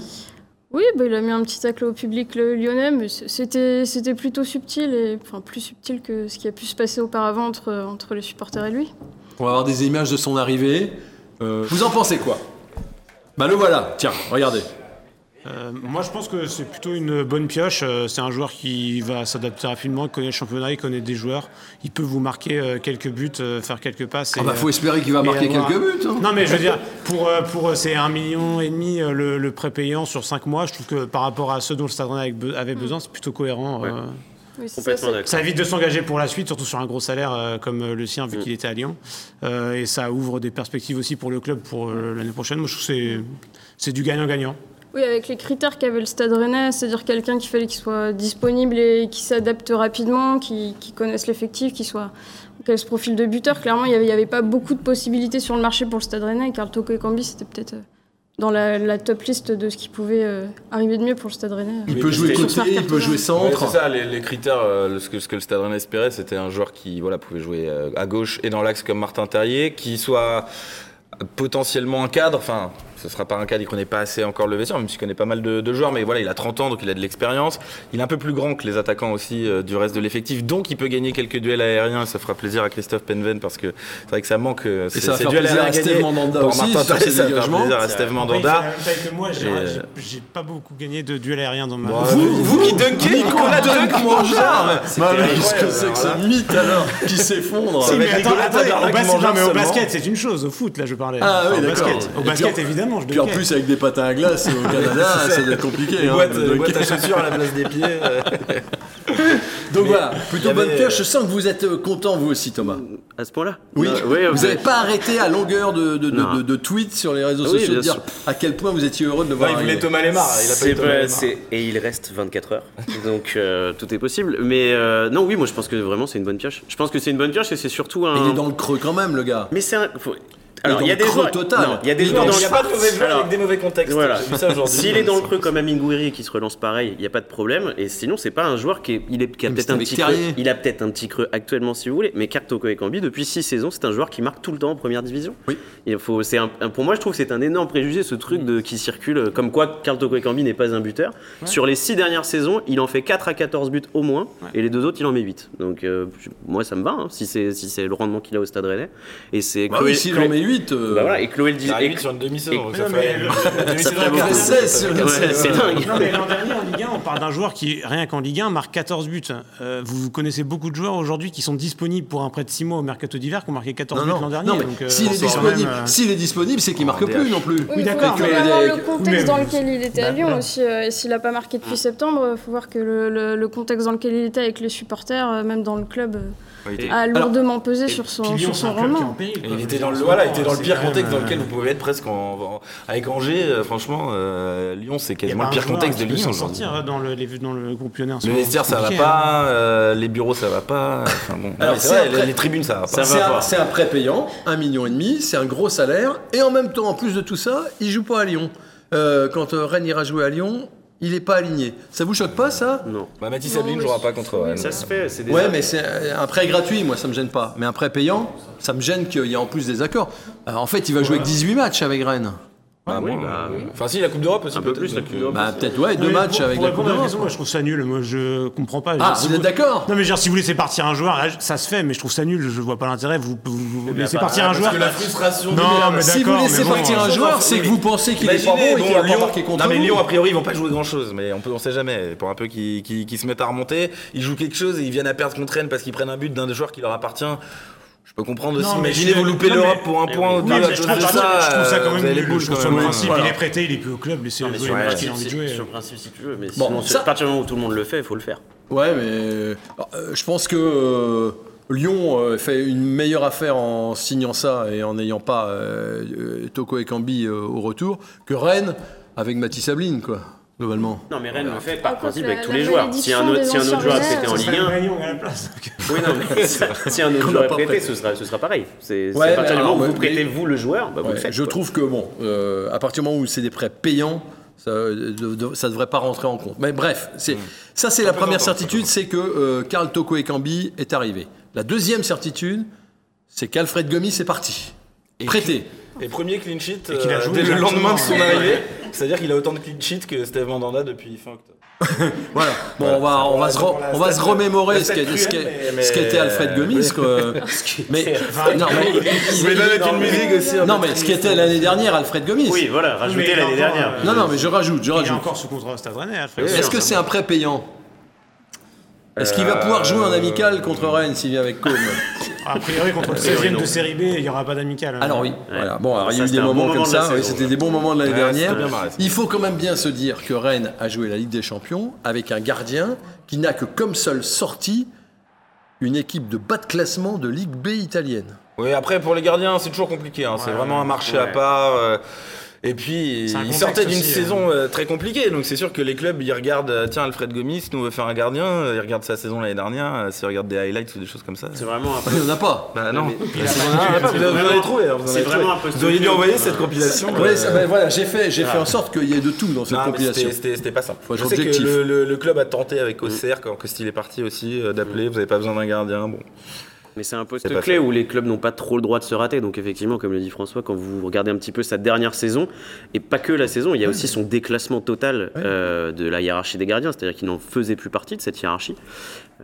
Oui, bah, il a mis un petit tacle au public le lyonnais, mais c'était c'était plutôt subtil, et, enfin plus subtil que ce qui a pu se passer auparavant entre, entre les supporters et lui. On va avoir des images de son arrivée. Euh, vous en pensez quoi? Bah le voilà, tiens, regardez. Euh, moi, je pense que c'est plutôt une bonne pioche. Euh, C'est un joueur qui va s'adapter rapidement, il connaît le championnat, il connaît des joueurs. Il peut vous marquer euh, quelques buts, euh, faire quelques passes. Ah et, bah euh, faut espérer qu'il va marquer avoir- quelques buts. hein. Non, mais je veux dire, pour, euh, pour euh, c'est un million et demi euh, le, le prépayant sur 5 mois, je trouve que par rapport à ceux dont le Stade Rennais avait be- avait besoin, c'est plutôt cohérent. euh. Oui, c'est ça, Complètement c'est- d'accord. Ça évite de s'engager pour la suite, surtout sur un gros salaire euh, comme euh, le sien, vu qu'il était à Lyon. Euh, et ça ouvre des perspectives aussi pour le club pour euh, l'année prochaine. Moi, je trouve que c'est, c'est du gagnant-gagnant. Oui, avec les critères qu'avait le Stade Rennais, c'est-à-dire quelqu'un qu'il fallait qu'il soit disponible et qui s'adapte rapidement, qui, qui connaisse l'effectif, qui soit qui ait ce profil de buteur. Clairement, il n'y avait, il y avait pas beaucoup de possibilités sur le marché pour le Stade Rennais. Et Carl Toko et Cambi, c'était peut-être euh, dans la, la top liste de ce qui pouvait euh, arriver de mieux pour le Stade Rennais. Il peut jouer côté, il peut jouer Ouais, centre. c'est ça, les, les critères, euh, ce, que, ce que le Stade Rennais espérait, c'était un joueur qui voilà, pouvait jouer euh, à gauche et dans l'axe comme Martin Terrier, qui soit potentiellement un cadre, enfin, ce sera pas un cadre, il connaît pas assez encore le vestiaire, même s'il connaît pas mal de, de joueurs, mais voilà, il a 30 ans, donc il a de l'expérience. Il est un peu plus grand que les attaquants aussi euh, du reste de l'effectif, donc il peut gagner quelques duels aériens, ça fera plaisir à Christophe Penven, parce que c'est vrai que ça manque. euh, Et ça va faire duels plaisir à aériens Steve Mandanda pour aussi, Martin sur Terrier, ses ça va faire plaisir à Steve Mandanda. moi, j'ai, euh, j'ai- pas beaucoup gagné de duel aérien dans ma Bon, vie. vous, vous qui dunkez, Nicolas Dunk terrible. Qu'est-ce que c'est que ce mythe alors qui s'effondre au, basket, c'est une chose. Au foot, là, je parlais. Ah oui, d'accord. basket, au Et basket puis je Puis en plus avec des patins à glace au Canada, ça doit être compliqué. Une hein, boîte, de à chaussures à la place des pieds. euh. Donc Mais voilà, plutôt bonne pioche. Je sens que vous êtes euh, content vous aussi Thomas. À ce point-là Oui, Non, vous n'avez pas arrêté à longueur de, de, de- Non. de- de tweets sur les réseaux Oui, sociaux de dire sûr. à quel point vous étiez heureux de le voir il voulait. Thomas Lemar, il a pas Thomas c'est- et il reste 24 heures, donc euh, tout est possible. Mais euh, non, oui, moi je pense que vraiment c'est une bonne pioche. Je pense que c'est une bonne pioche et c'est surtout un. Il est dans le creux quand même, le gars. Mais c'est un. faut- Alors il y a des joueurs. total. Non, il y a des joueurs dans le Il n'y a pas de mauvais joueurs avec des mauvais contextes. Voilà. S'il est dans le creux comme Amine Gouiri qui se relance pareil, il n'y a pas de problème. Et sinon, c'est pas un joueur qui, est, il est, qui a peut-être un petit Terrier. creux. Il a peut-être un petit creux actuellement, si vous voulez. Mais Kartoko Ekambi, depuis 6 saisons, c'est un joueur qui marque tout le temps en première division. Oui. Il faut, c'est pour moi, je trouve que c'est un énorme préjugé ce truc de, qui circule, euh, comme quoi Karl Toko Ekambi n'est pas un buteur. Sur les 6 dernières saisons, il en fait 4 à 14 buts au moins, et les deux autres, il en met 8. Donc, euh, moi, ça me va, hein, si c'est si c'est le rendement qu'il a au Stade Rennais. Et c'est Bah oui, s'il en met 8. Bah voilà, et Chloé le dit. Il et- sur une demi-saison. ça non, ferait- mais- une demi-saison ferait avec beaucoup. les 16 sur une Ouais, saison. c'est dingue. Non, mais l'an dernier en Ligue 1, on parle d'un joueur qui, rien qu'en Ligue 1, marque 14 buts. Euh, vous connaissez beaucoup de joueurs aujourd'hui qui sont disponibles pour un prêt de 6 mois au mercato d'hiver qui ont marqué 14 Non, buts l'an dernier. non, mais euh, s'il est disponible, euh, s'il est disponible, c'est qu'il marque plus non plus. Oui, Oui, il faut d'accord, le contexte dans lequel il était à Bah, Lyon aussi. euh, et s'il n'a pas marqué depuis septembre, il faut voir que le, contexte dans lequel il était avec les supporters, euh, même dans le club, a lourdement pesé sur son, sur son rendement. péril. Il était dans le voilà, il était dans le pire contexte même, dans lequel euh, vous pouvez être presque en, en- avec Angers. euh, franchement, euh, Lyon c'est quasiment le pire contexte de Lyon. sortir euh, dans le, les- dans le groupe lyonnais. Le vestiaire c'est ça va hein. pas, euh, les bureaux ça va pas. Enfin bon, Alors, Ouais, c'est c'est vrai, après- les, tribunes ça va pas. Ça C'est va un, pas. c'est un prêt payant, un million et demi, c'est un gros salaire, et en même temps, en plus de tout ça, il joue pas à Lyon. Euh, quand Rennes ira jouer à Lyon, il est pas aligné. Ça vous choque pas ça? Non. Bah, Mathis Adeline mais jouera pas contre Rennes. Ça se fait, c'est des Ouais, mais c'est un prêt gratuit, moi ça me gêne pas. Mais un prêt payant, ça me gêne qu'il y ait en plus des accords. Alors, en fait, il va jouer que 18 matchs avec Rennes. Bah, oui, bon, bah, euh, Enfin si la Coupe d'Europe aussi. Un peu peut-être, plus, la Coupe euh, d'Europe. Bah, peut-être, ouais, deux Mais matchs pour, avec pour la Coupe d'Europe. moi je trouve ça nul. Moi je comprends pas. Ah, Si vous êtes d'accord Non mais genre si vous laissez partir un joueur, ça se fait, mais je trouve ça nul. Je vois pas l'intérêt. Vous, vous, vous laissez bah, partir un parce joueur. que la frustration. Non, mais Si vous laissez mais bon, partir un euh, joueur, c'est que vous pensez qu'il est pas bon et qu'il va pas marquer contre Non mais. Lyon a priori ils vont pas jouer grand chose, mais on peut on sait jamais. Pour un peu qu'ils qu'ils- qu'ils se mettent à remonter, ils jouent quelque chose et ils viennent à perdre contre Rennes parce qu'ils prennent un but d'un des joueurs qui leur appartient. Je peux comprendre aussi. Non, mais Imaginez je- vous loupez l'Europe pour un point ou Oui, deux je, trouve ça, ça. je trouve ça quand même nul. Je trouve sur le principe, il est prêté, il est plus au club, laissez-le mais jouer sur le le match qu'il a envie principe, de si- jouer. sur le principe, si tu veux, mais Bon, sinon, ça- à partir du moment où tout le monde le fait, il faut le faire. Ouais, mais euh, je pense que euh, Lyon euh, fait une meilleure affaire en signant ça et en n'ayant pas euh, Toko et Cambi euh, au retour que Rennes avec Mathis Sabline, quoi, globalement. Non, mais Rennes le fait par principe avec tous les joueurs. Si un autre, des si un autre anciens joueur Rennais, prêté en Ligue 1, Réunion à la place. oui, non, mais si un autre joueur prêté, prêt. ce sera, ce sera pareil. C'est à partir du moment où vous prêtez vous le joueur, bah, vous le faites. je quoi. trouve que, bon, euh, à partir du moment où c'est des prêts payants, ça ne devrait pas rentrer en compte. Mais bref, c'est, ça c'est la première certitude, c'est que euh, Karl Toko et Cambi est arrivé. La deuxième certitude, c'est qu'Alfred Gomis est parti. Prêté. Et premier clean sheet Et qu'il a euh, joué dès le lendemain de son arrivée. C'est-à-dire qu'il a autant de clean sheets que Steve Mandanda depuis fin octobre. Voilà. Bon, on va, on va, se, re- on va se remémorer ce mais- qu'était Alfred Gomis. oui. quoi. Mais, non, mais, Mais même avec une musique aussi. non, mais ce qui était l'année dernière Alfred Gomis. Oui, voilà, rajoutez Mais l'année dernière. euh, Non, non, mais je rajoute, je Il est rajoute. encore sous contrat au Stade Rennais, Alfred. Est-ce que c'est un prêt payant? Est-ce qu'il va pouvoir jouer en amical contre Rennes s'il vient avec Côme A priori, contre le 16e de série B, il n'y aura pas d'amical. hein. Alors oui, voilà. Bon, alors, il y a eu des bon moments moment comme ça. oui, C'était des bons moments de l'année Ouais, dernière. Il faut quand même bien se dire que Rennes a joué la Ligue des Champions avec un gardien qui n'a que comme seule sortie une équipe de bas de classement de Ligue B italienne. Oui, après pour les gardiens, c'est toujours compliqué. hein. c'est vraiment un marché à part. euh, et puis, il sortait d'une aussi, saison euh, très compliquée. Donc, c'est sûr que les clubs, ils regardent, euh, tiens, Alfred Gomis nous veut faire un gardien. euh, Ils regardent sa saison l'année dernière. euh, S'ils regardent des highlights ou des choses comme ça. C'est vraiment un peu. Il n'y en a pas. Bah non. Bah, si vous en avez pas, vous en avez trouvé. hein, vous en C'est avez vraiment trouvé. un poste Vous auriez dû envoyer cette compilation. Euh, ben voilà, j'ai fait, j'ai fait en sorte qu'il y ait de tout dans cette Non, mais compilation. c'était- c'était c'était pas simple. Je sais que le, le- le club a tenté avec Auxerre, quand Costil est parti aussi, euh, d'appeler. Vous n'avez pas besoin d'un gardien. Bon. Mais c'est un poste clé fait. où les clubs n'ont pas trop le droit de se rater. Donc effectivement, comme le dit François, quand vous regardez un petit peu sa dernière saison, et pas que la saison, il y a aussi son déclassement total euh, de la hiérarchie des gardiens, c'est-à-dire qu'il n'en faisait plus partie de cette hiérarchie.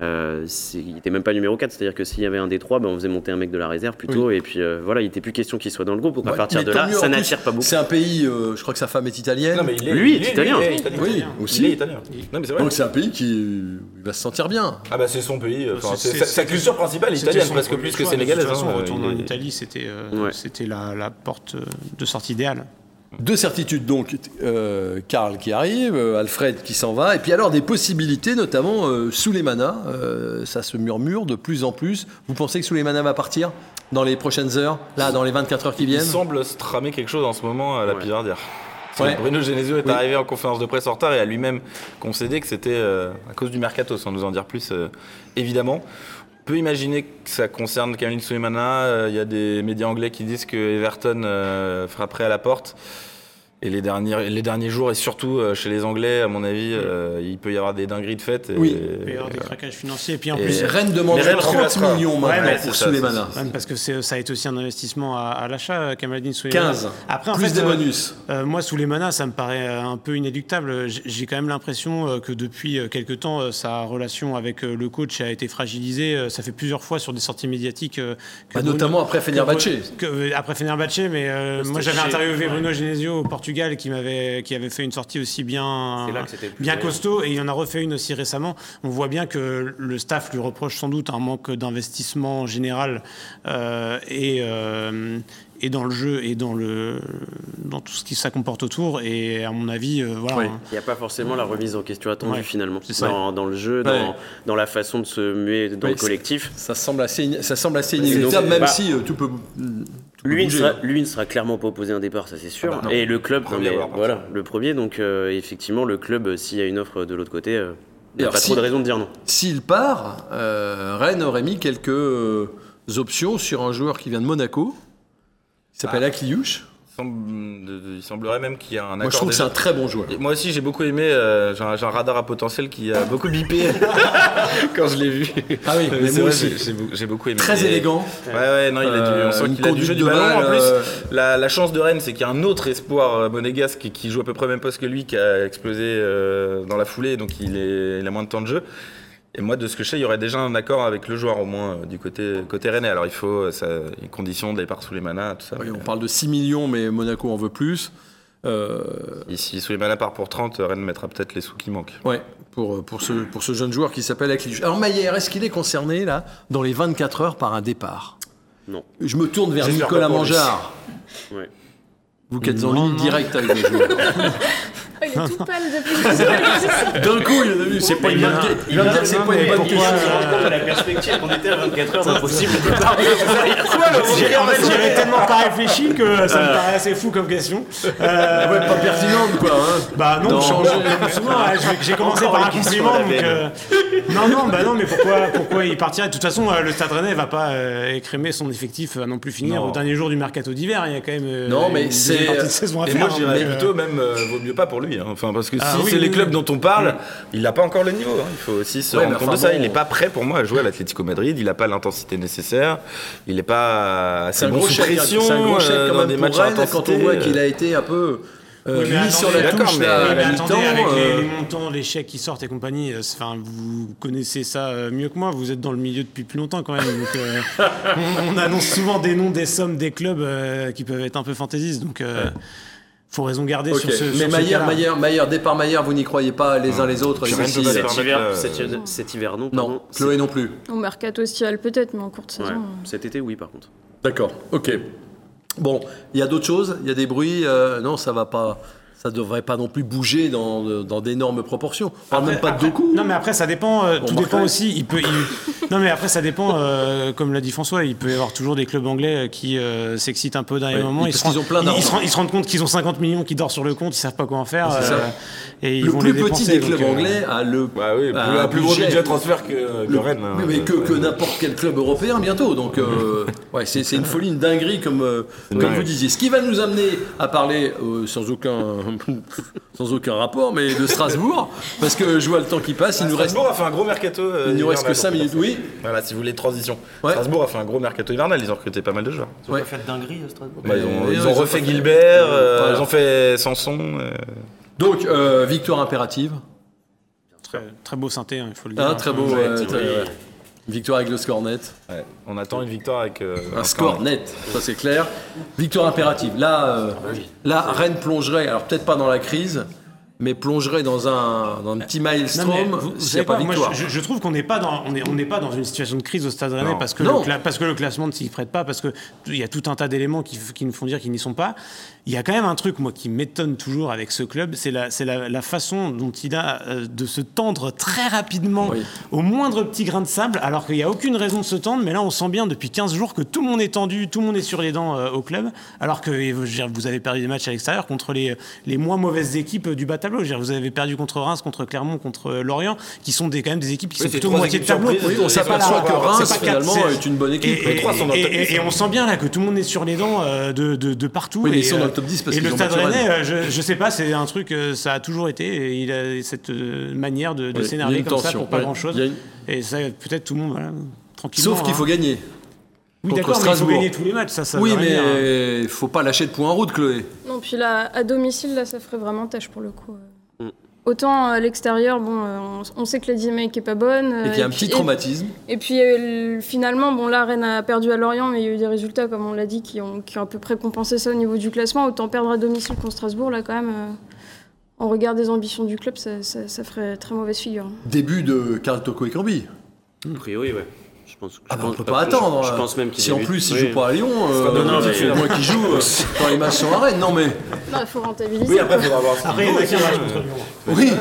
Euh, il n'était même pas numéro 4, c'est-à-dire que s'il y avait un des trois, ben, on faisait monter un mec de la réserve plutôt, et puis euh, voilà, il n'était plus question qu'il soit dans le groupe. Donc à Ouais, partir de là, mieux, ça n'attire pas beaucoup. C'est un pays, euh, je crois que sa femme est italienne. Non, mais il est, Lui il est italien. il est italien. Oui, Il aussi. est italien. Non, mais c'est vrai. Donc c'est un pays qui il va se sentir bien. Ah bah c'est son pays. C'est- sa- culture principale est italienne, presque premier plus que sénégalaise. De toute façon, hein. retourner en Italie, c'était la porte de sortie idéale. Deux certitudes donc, euh, Karl qui arrive, euh, Alfred qui s'en va, et puis alors des possibilités, notamment euh, Souleymana, euh, ça se murmure de plus en plus. Vous pensez que Souleymana va partir dans les prochaines heures, là, dans les 24 heures qui Il viennent? semble se tramer quelque chose en ce moment à la Ouais. Pivardière. Bruno Genesio est Oui. arrivé en conférence de presse en retard et a lui-même concédé que c'était euh, à cause du mercato, sans nous en dire plus, euh, évidemment. On peut imaginer que ça concerne Kamil Souleymana. Euh, Il y a des médias anglais qui disent que Everton euh, frapperait à la porte. Et les derniers, les derniers jours, et surtout euh, chez les Anglais, à mon avis, euh, il peut y avoir des dingueries de fête. Et, Oui. Il peut y avoir des craquages financiers. Et puis en Et plus, Rennes demande Mais Rennes 30 remplacera. millions maintenant Ouais, mais pour Souleymana. Ouais, parce que c'est- ça a été aussi un investissement à, à l'achat, Kamaldine Souleymana. 15, Après, en plus fait, des euh, bonus. Euh, moi, sous les manas, ça me paraît euh, un peu inéluctable. J'ai quand même l'impression euh, que depuis euh, quelque temps, euh, sa relation avec euh, le coach a été fragilisée. Euh, Ça fait plusieurs fois sur des sorties médiatiques. euh, que Bah, Bruno- notamment après Fenerbahçe. Que- euh, après Fenerbahçe, mais euh, moi j'avais interviewé Bruno Genesio au Portugal qui m'avait qui avait fait une sortie aussi bien bien costaud et il en a refait une aussi récemment. On voit bien que le staff lui reproche sans doute un manque d'investissement général euh, et euh, et dans le jeu et dans le dans tout ce qui ça comporte autour et à mon avis euh, voilà Oui. Il n'y a pas forcément la remise en question attendue Ouais, finalement. Dans, dans le jeu, Ouais. dans, dans la façon de se muer dans le collectif. Ça semble assez, ça semble assez c'est- même bah, si euh, tout peut Lui, il ne bouger. sera, lui, il ne sera clairement pas opposé à un départ, ça c'est sûr. Ah bah et le club, Premier non, mais voilà, le premier. Donc euh, effectivement, le club, euh, s'il y a une offre de l'autre côté, euh, il n'y a pas si- trop de raison de dire non. S'il part, euh, Rennes aurait mis quelques euh, options sur un joueur qui vient de Monaco, qui s'appelle Ah. Akliouche. Il, semble- de- de- il semblerait même qu'il y a un accord. Moi, je trouve que c'est un très bon joueur. Et moi aussi, j'ai beaucoup aimé. euh, j'ai, un, radar à potentiel qui a beaucoup bipé quand je l'ai vu. Ah oui, Euh, mais moi vrai, aussi. j'ai, beaucoup- aimé. Très élégant. Ouais, ouais, non, il a du, Euh, on sent une qu'il a du jeu conduite du de ballon. En plus, euh, la, la chance de Rennes, c'est qu'il y a un autre espoir euh, monégasque qui joue à peu près le même poste que lui, qui a explosé euh, dans la foulée, donc il, est, il a moins de temps de jeu. Et moi, de ce que je sais, il y aurait déjà un accord avec le joueur, au moins, euh, du côté, côté rennais. Alors, il faut euh, ça, les conditions de départ sous les manas, tout ça. Oui, on parle de 6 millions, mais Monaco en veut plus. Euh, Ici, sous les manas part pour 30, Rennes mettra peut-être les sous qui manquent. ouais, pour, pour, ce, pour ce jeune joueur qui s'appelle Akliouche. Alors Maillère, est-ce qu'il est concerné, là, dans les 24 heures par un départ? Non. Je me tourne vers Nicolas. Mangeard. Ouais. Vous qui êtes en ligne non. direct avec le joueur. Il est tout pâle depuis D'un coup, il a vu, c'est pas une bonne question. Il va me dire que c'est pas une bonne pourquoi, question. euh, la perspective qu'on était à 24 heures d'impossible de En j'y avais tellement pas réfléchi que ça me paraît assez fou comme question. Euh, Ouais, pas pertinente, quoi. hein. Bah non, Non. changer, souvent, vais- j'ai commencé Encore par un compliment. euh, non, non, bah non, mais pourquoi, pourquoi il partirait? De toute façon, euh, le Stade Rennais va pas euh, écrémer son effectif à non plus finir Non. au dernier jour du mercato d'hiver. Il y a quand même euh, Non, mais une c'est- deuxième partie de saison à Et faire. moi, je dirais donc, euh, plutôt même, euh, vaut mieux pas pour lui. Hein. Enfin, parce que Ah si oui, c'est oui, les clubs oui. dont on parle, il n'a pas encore le niveau. hein. Il faut aussi se Ouais, rendre compte enfin de ça. bon. Il n'est pas prêt pour moi à jouer à l'Atlético Madrid. Il n'a pas l'intensité nécessaire. Il n'est pas C'est assez un bon gros sous chèque, pression. c'est un gros chèque euh, quand même des matchs à Rennes, quand on voit qu'il a été un peu euh, Oui, mais mis sur la touche mais- là, mais attendez, avec les, euh, les montants, les chèques qui sortent et compagnie, euh, enfin, vous connaissez ça euh, mieux que moi. Vous êtes dans le milieu depuis plus longtemps quand même. Donc, euh, on, on annonce souvent des noms, des sommes, des clubs euh, qui peuvent être un peu fantaisistes. Donc, euh, faut raison garder sur ce. Mais cas-là. Maillère, Maillère, départ Maillère, vous n'y croyez pas les uns les autres Puis les euh, pas Cet hiver, euh, cet, cet hiver, non. Non. Chloé non plus. Au mercato estival peut-être, mais en courte Ouais. saison. Cet été, oui, par contre. D'accord, ok. Bon, il y a d'autres choses, il y a des bruits. euh, non, ça va pas. Ça devrait pas non plus bouger dans, dans d'énormes proportions. On parle même pas de Après- Doku. Non, mais après, ça dépend. euh, tout dépend aussi. Il peut. il- Non, mais après, ça dépend. euh, comme l'a dit François, il peut y avoir toujours des clubs anglais euh, qui euh, s'excitent un peu dernier Ouais, moment. parce se rendent- qu'ils ont plein ils, ils se d'argent. rendent, ils se rendent compte qu'ils ont 50 millions qui dorment sur le compte. Ils savent pas quoi en faire. Et ils le vont plus les petit dépenser, des donc, clubs euh, anglais a le. Bah oui, a plus, un plus gros budget. de transfert que, que Le- Rennes. hein. mais, que, que n'importe quel club européen bientôt. Donc, euh, ouais, c'est c'est une folie, une dinguerie comme, vous disiez. Ce qui va nous amener à parler sans aucun sans aucun rapport, mais de Strasbourg, parce que je vois le temps qui passe. Il nous reste, Strasbourg a fait un gros mercato. euh, il nous reste que hivernal, 5 donc, minutes. Oui. Voilà, si vous voulez transition. Ouais. Strasbourg a fait un gros mercato hivernal. Ils ont recruté pas mal de joueurs. Ouais. fait dinguerie à Strasbourg. Bah, ils ont, ils non, ont ils ont refait pas fait- Gilbert, euh, Voilà. ils ont fait Sanson. euh, Donc euh, victoire impérative. Très, très beau synthé, hein, il faut le dire. Hein, très beau. Ouais, euh, oui. très- ouais. Victoire avec le score net. ouais. On attend une victoire avec euh, Un score net, ça c'est clair. Victoire impérative. Là, euh, là, Rennes plongerait, alors peut-être pas dans la crise, mais plongerait dans un, dans un petit maelstrom Non, vous- s'il n'y a pas moi, victoire. je, je trouve qu'on n'est pas dans on est, on n'est pas dans une situation de crise au Stade Rennais parce que Non. le, cla- parce que le classement ne s'y prête pas parce que il y a tout un tas d'éléments qui, qui nous font dire qu'ils n'y sont pas. Il y a quand même un truc moi qui m'étonne toujours avec ce club, c'est la c'est la, la façon dont il a euh, de se tendre très rapidement Oui. au moindre petit grain de sable alors qu'il n'y a aucune raison de se tendre mais là on sent bien depuis 15 jours que tout le monde est tendu, tout le monde est sur les dents euh, au club alors que je veux dire, vous avez perdu des matchs à l'extérieur contre les les moins mauvaises équipes du bas tableau. Je veux dire, vous avez perdu contre Reims, contre Clermont, contre Lorient, qui sont des, quand même des équipes qui Oui, sont plutôt moitié de tableau. Oui, on s'aperçoit que Reims, quatre, finalement, est une bonne équipe. Et, Les trois sont dans le et- top et- 10, et on sent bien là que tout le monde est sur les dents euh, de, de, de partout. Oui, mais et, ils sont dans le euh, top 10 parce Et le Stade Rennais, euh, je, je sais pas, c'est un truc, ça a toujours été. Il a cette manière de, de s'énerver comme ça tension, pour pas ouais. grand chose. Il y a une- Et ça, peut-être tout le monde, voilà, tranquillement. Sauf qu'il faut hein. gagner. Oui, d'accord, mais il faut Strasbourg. gagner tous les matchs, ça, ça oui, veut rien dire, hein. mais il faut pas lâcher de points en route, Chloé. Non, puis là, à domicile, là, ça ferait vraiment tâche pour le coup. euh. Mm. Autant à l'extérieur, bon, euh, on, on sait que la dynamique est pas bonne. Et euh, qu'il y a un puis- petit traumatisme. Et, et puis euh, le- finalement, bon, là, Rennes a perdu à Lorient, mais il y a eu des résultats, comme on l'a dit, qui ont, qui ont à peu près compensé ça au niveau du classement. Autant perdre à domicile contre Strasbourg, là, quand même. euh, en regard des ambitions du club, ça, ça- ça ferait très mauvaise figure. Début de Carl Toko et Cambi. A priori, ouais. Je pense, Ah bah, on peut pas je- attendre. Je, hein. pense même qu'il Si en plus il Oui. joue pas à Lyon, euh, Non, non, mais- moins qu'il joue euh, quand les matchs sont à Rennes. Non mais Non, il faut rentabiliser. Oui, après, il faudra voir ce qu'il Après, il y a match euh, contre Lyon. oui.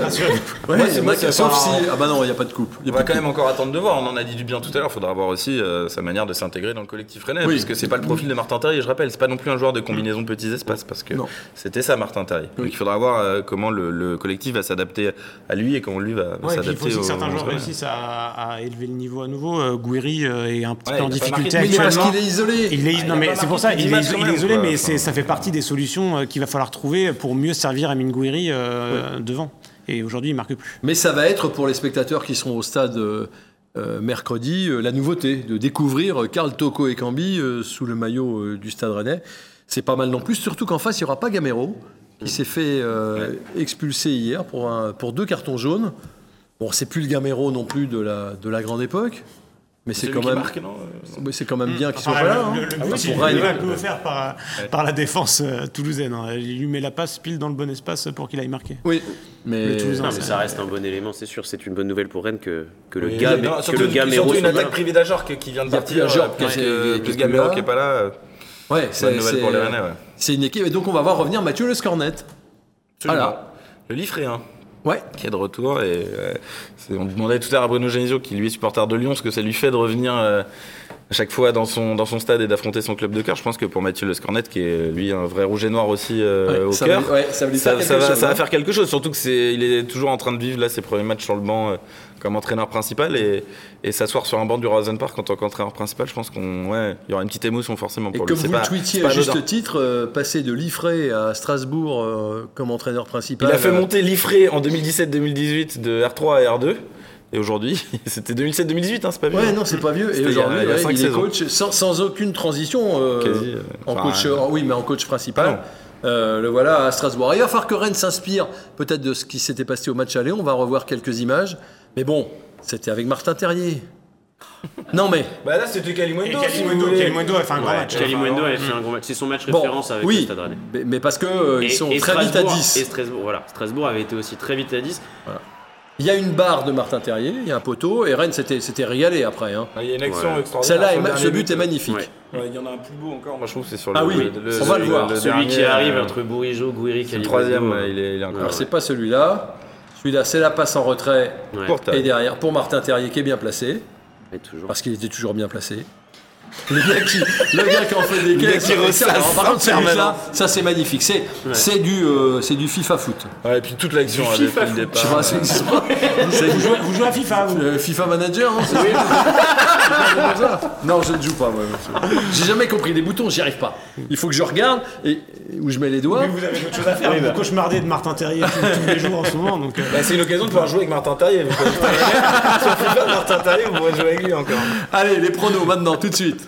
Moi, Ouais, moi qui sauf pas- si ah bah non, il y a pas de coupe. Il On va quand même encore attendre de voir. On en a dit du bien tout à l'heure. Il faudra voir aussi euh, sa manière de s'intégrer dans le collectif rennais. Oui. Parce que c'est pas le profil de Martin Terrier. Je rappelle, c'est pas non plus un joueur de combinaison de petits espaces. Parce que Non. c'était ça, Martin Terrier. Donc il faudra voir euh, comment le, le collectif va s'adapter à lui et comment lui va, puis il s'adapter faut aussi au- que certains joueurs réussissent à, élever le niveau à nouveau. Euh, Gouiri euh, est un petit Ouais, peu en difficulté marqué de Mais parce actuellement. qu'il est isolé. Il est, Ah, non mais c'est pour ça, il est, il isolé, mais Enfin, ça fait partie des solutions euh, qu'il va falloir trouver pour mieux servir Amine Gouiri euh, devant. Et aujourd'hui, il marque plus. Mais ça va être pour les spectateurs qui seront au stade euh, euh, mercredi euh, la nouveauté de découvrir euh, Karl Toko et Cambi euh, sous le maillot euh, du Stade Rennais. C'est pas mal non plus, surtout qu'en face il n'y aura pas Gamero qui s'est fait euh, expulser hier pour, un- pour deux cartons jaunes. Bon, c'est plus le Gamero non plus de la, de la grande époque, mais c'est lui quand qui même, marque, non euh, mais c'est quand même bien qu'il soit Enfin, pas là. le, hein. le- le Ah but, il pour Rennes. est un peu offert par, par la défense euh, toulousaine. hein. Il lui met la passe pile dans le bon espace pour qu'il aille marquer. Oui, mais Le Non, ça reste un bon élément, c'est sûr. C'est une bonne nouvelle pour Rennes que, que le Oui, gars, non, que le gars surtout une attaque privée d'Ajorc qui vient de partir. Ajorc euh, que- Gamero là. qui est pas là. ouais, Bonne c'est nouvelle pour les c'est- Rennais. ouais. c'est une équipe et donc on va voir revenir Mathieu Le Scornet. Voilà. Le Liffréen. Ouais. qui est de retour. Et euh, on demandait tout à l'heure à Bruno Genesio, qui lui est supporter de Lyon, ce que ça lui fait de revenir euh, à chaque fois dans son, dans son stade et d'affronter son club de cœur. Je pense que pour Mathieu Lescornet, qui est lui un vrai rouge et noir aussi euh, Ouais, au cœur, va- ouais, ça va lui ça, faire ça quelque va, chose, ça va hein. faire quelque chose. Surtout que c'est, il est toujours en train de vivre là ses premiers matchs sur le banc euh, comme entraîneur principal et, et s'asseoir sur un banc du Rosen Park en tant qu'entraîneur principal. Je pense qu'on, ouais, il y aura une petite émotion forcément Et pour comme lui. C'est vous pas- le tweetiez à juste titre, euh, passer de Liffré à Strasbourg comme entraîneur principal. Il a fait monter l'Ifré en 2017-2018 de R3 à R2. Et aujourd'hui, c'était 2007-2018, hein, c'est pas vieux. Ouais, hein. non, c'est pas vieux. Et a- aujourd'hui, il y a ouais, cinq il est saisons. coach sans, sans aucune transition euh, Quasi, euh, en coach. euh, euh, oui, mais en coach principal. Euh, le voilà à Strasbourg. Et il va falloir que Rennes s'inspire peut-être de ce qui s'était passé au match aller. On va revoir quelques images. Mais bon, c'était avec Martin Terrier. Non mais Bah là, c'était Et Kalimundo. si a fait un grand Ouais, match. Kalimundo avait fait un gros match. C'est son match bon, référence avec oui, le Stade Rennais. mais, mais parce que euh, ils sont très vite à Strasbourg- 10. Et Strasbourg, voilà. Strasbourg avait été aussi très vite à 10. Il y a une barre de Martin Terrier, il y a un poteau, et Rennes s'était régalé après. hein. Ah, Il y a une action Ouais. extraordinaire. Celle-là, ce but est magnifique. Ouais. Ouais, il y en a un plus beau encore, moi je trouve, c'est sur Ah le. oui, le- on va le celui- voir. le Celui dernier, qui arrive euh, entre Bourigeau, Gouiri, Le troisième, il est, il est encore. Alors c'est pas celui-là. Celui-là, c'est la passe en retrait et derrière pour Martin Terrier qui est bien placé, Et toujours. parce qu'il était toujours bien placé. Le gars qui, le gars qui en fait des gars caisses. qui ressasse Alors, par contre, celui-là, ça c'est magnifique. C'est c'est du, euh, c'est du FIFA foot. Ouais, et puis toute l'action Du FIFA le foot. départ. Je sais pas, c'est Vous jouez, vous jouez à FIFA, vous euh, FIFA Manager. hein, c'est- ça. Non, je ne joue pas. moi, monsieur. J'ai jamais compris les boutons, j'y arrive pas. Il faut que je regarde et où je mets les doigts. Mais vous avez d'autres choses à faire. vous cauchemardez de Martin Terrier tous, tous les jours en ce moment. Donc, euh, Bah, c'est une occasion de pouvoir jouer avec Martin Terrier. Sur FIFA, Martin Terrier, vous pourrez jouer avec lui encore. Allez, les pronos maintenant, tout de suite.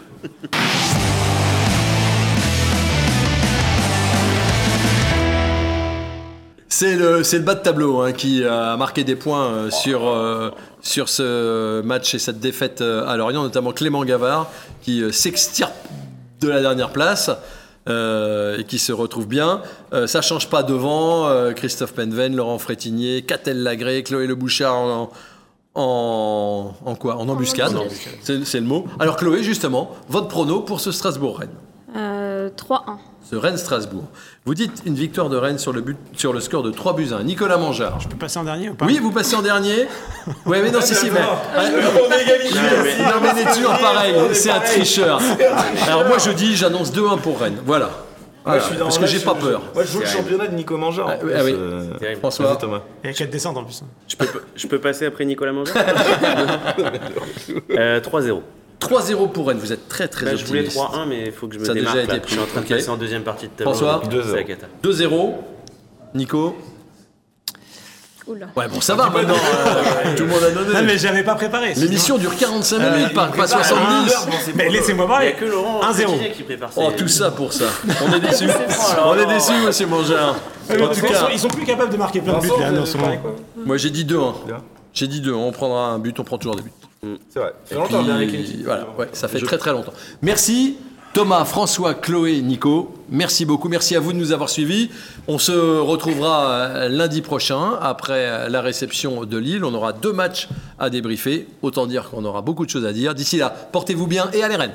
C'est le, le bas de tableau hein, qui a marqué des points euh, sur, euh, sur ce match et cette défaite euh, à Lorient, notamment Clément Gavard qui s'extirpe de la dernière place. et qui se retrouvent bien. Ça change pas devant. Christophe Penven, Laurent Frétinier, Catel Lagré, Chloé Le Bouchard en, en, en quoi? En embuscade. C'est c'est le mot. Alors Chloé, justement, votre prono pour ce Strasbourg-Rennes Euh, 3-1. ce Rennes-Strasbourg. Vous dites une victoire de Rennes sur le, but, sur le score de 3 buts à 1. Nicolas Mangeard. Je peux passer en dernier ou pas? Oui, vous passez en dernier. Oui, mais non, si, si, mais. On égalise. Non, mais c'est toujours pareil. C'est un tricheur. Alors, moi, je dis, j'annonce 2-1 pour Rennes. Voilà. Voilà, je suis dans- parce que j'ai pas je- peur. Moi, je joue le championnat de Nico Mangeur. Ah, ah oui. euh, Terrible. François. Thomas. Il y a 4 descentes en plus. Je peux, je peux passer après Nicolas Manger euh, 3-0. 3-0 pour Rennes. Vous êtes très, très Bah, je voulais optimiste. 3-1, mais il faut que je me Ça a déjà démarque. été là. pris. Je suis en train de Ok. passer en deuxième partie de tableau. François 2-0. C'est la cata. 2-0. Nico. Oula. Ouais, bon, ça va maintenant. euh, tout le monde a donné. Ah, mais j'avais pas préparé. L'émission dure 45 minutes, pas, pas 70. Mais laissez-moi Il n'y parler. a que Laurent 1-0. Frétinier qui prépare Oh, ses- tout ça pour ça. On est déçus. On est déçus, monsieur Mangard. En tout Ils sont, cas, ils sont plus capables de marquer plein de buts Vincent, là, vous en avez ce moment. parlé, quoi moi j'ai dit 2-1. Bien. J'ai dit 2 On prendra un but, on prend toujours des buts. C'est vrai. Et C'est longtemps, puis, sheet. Voilà, ouais, ça fait très très longtemps. Merci Thomas, François, Chloé, Nico. Merci beaucoup. Merci à vous de nous avoir suivis. On se retrouvera euh, lundi prochain après la réception de Lille. On aura deux matchs à débriefer. Autant dire qu'on aura beaucoup de choses à dire. D'ici là, portez-vous bien et allez Rennes.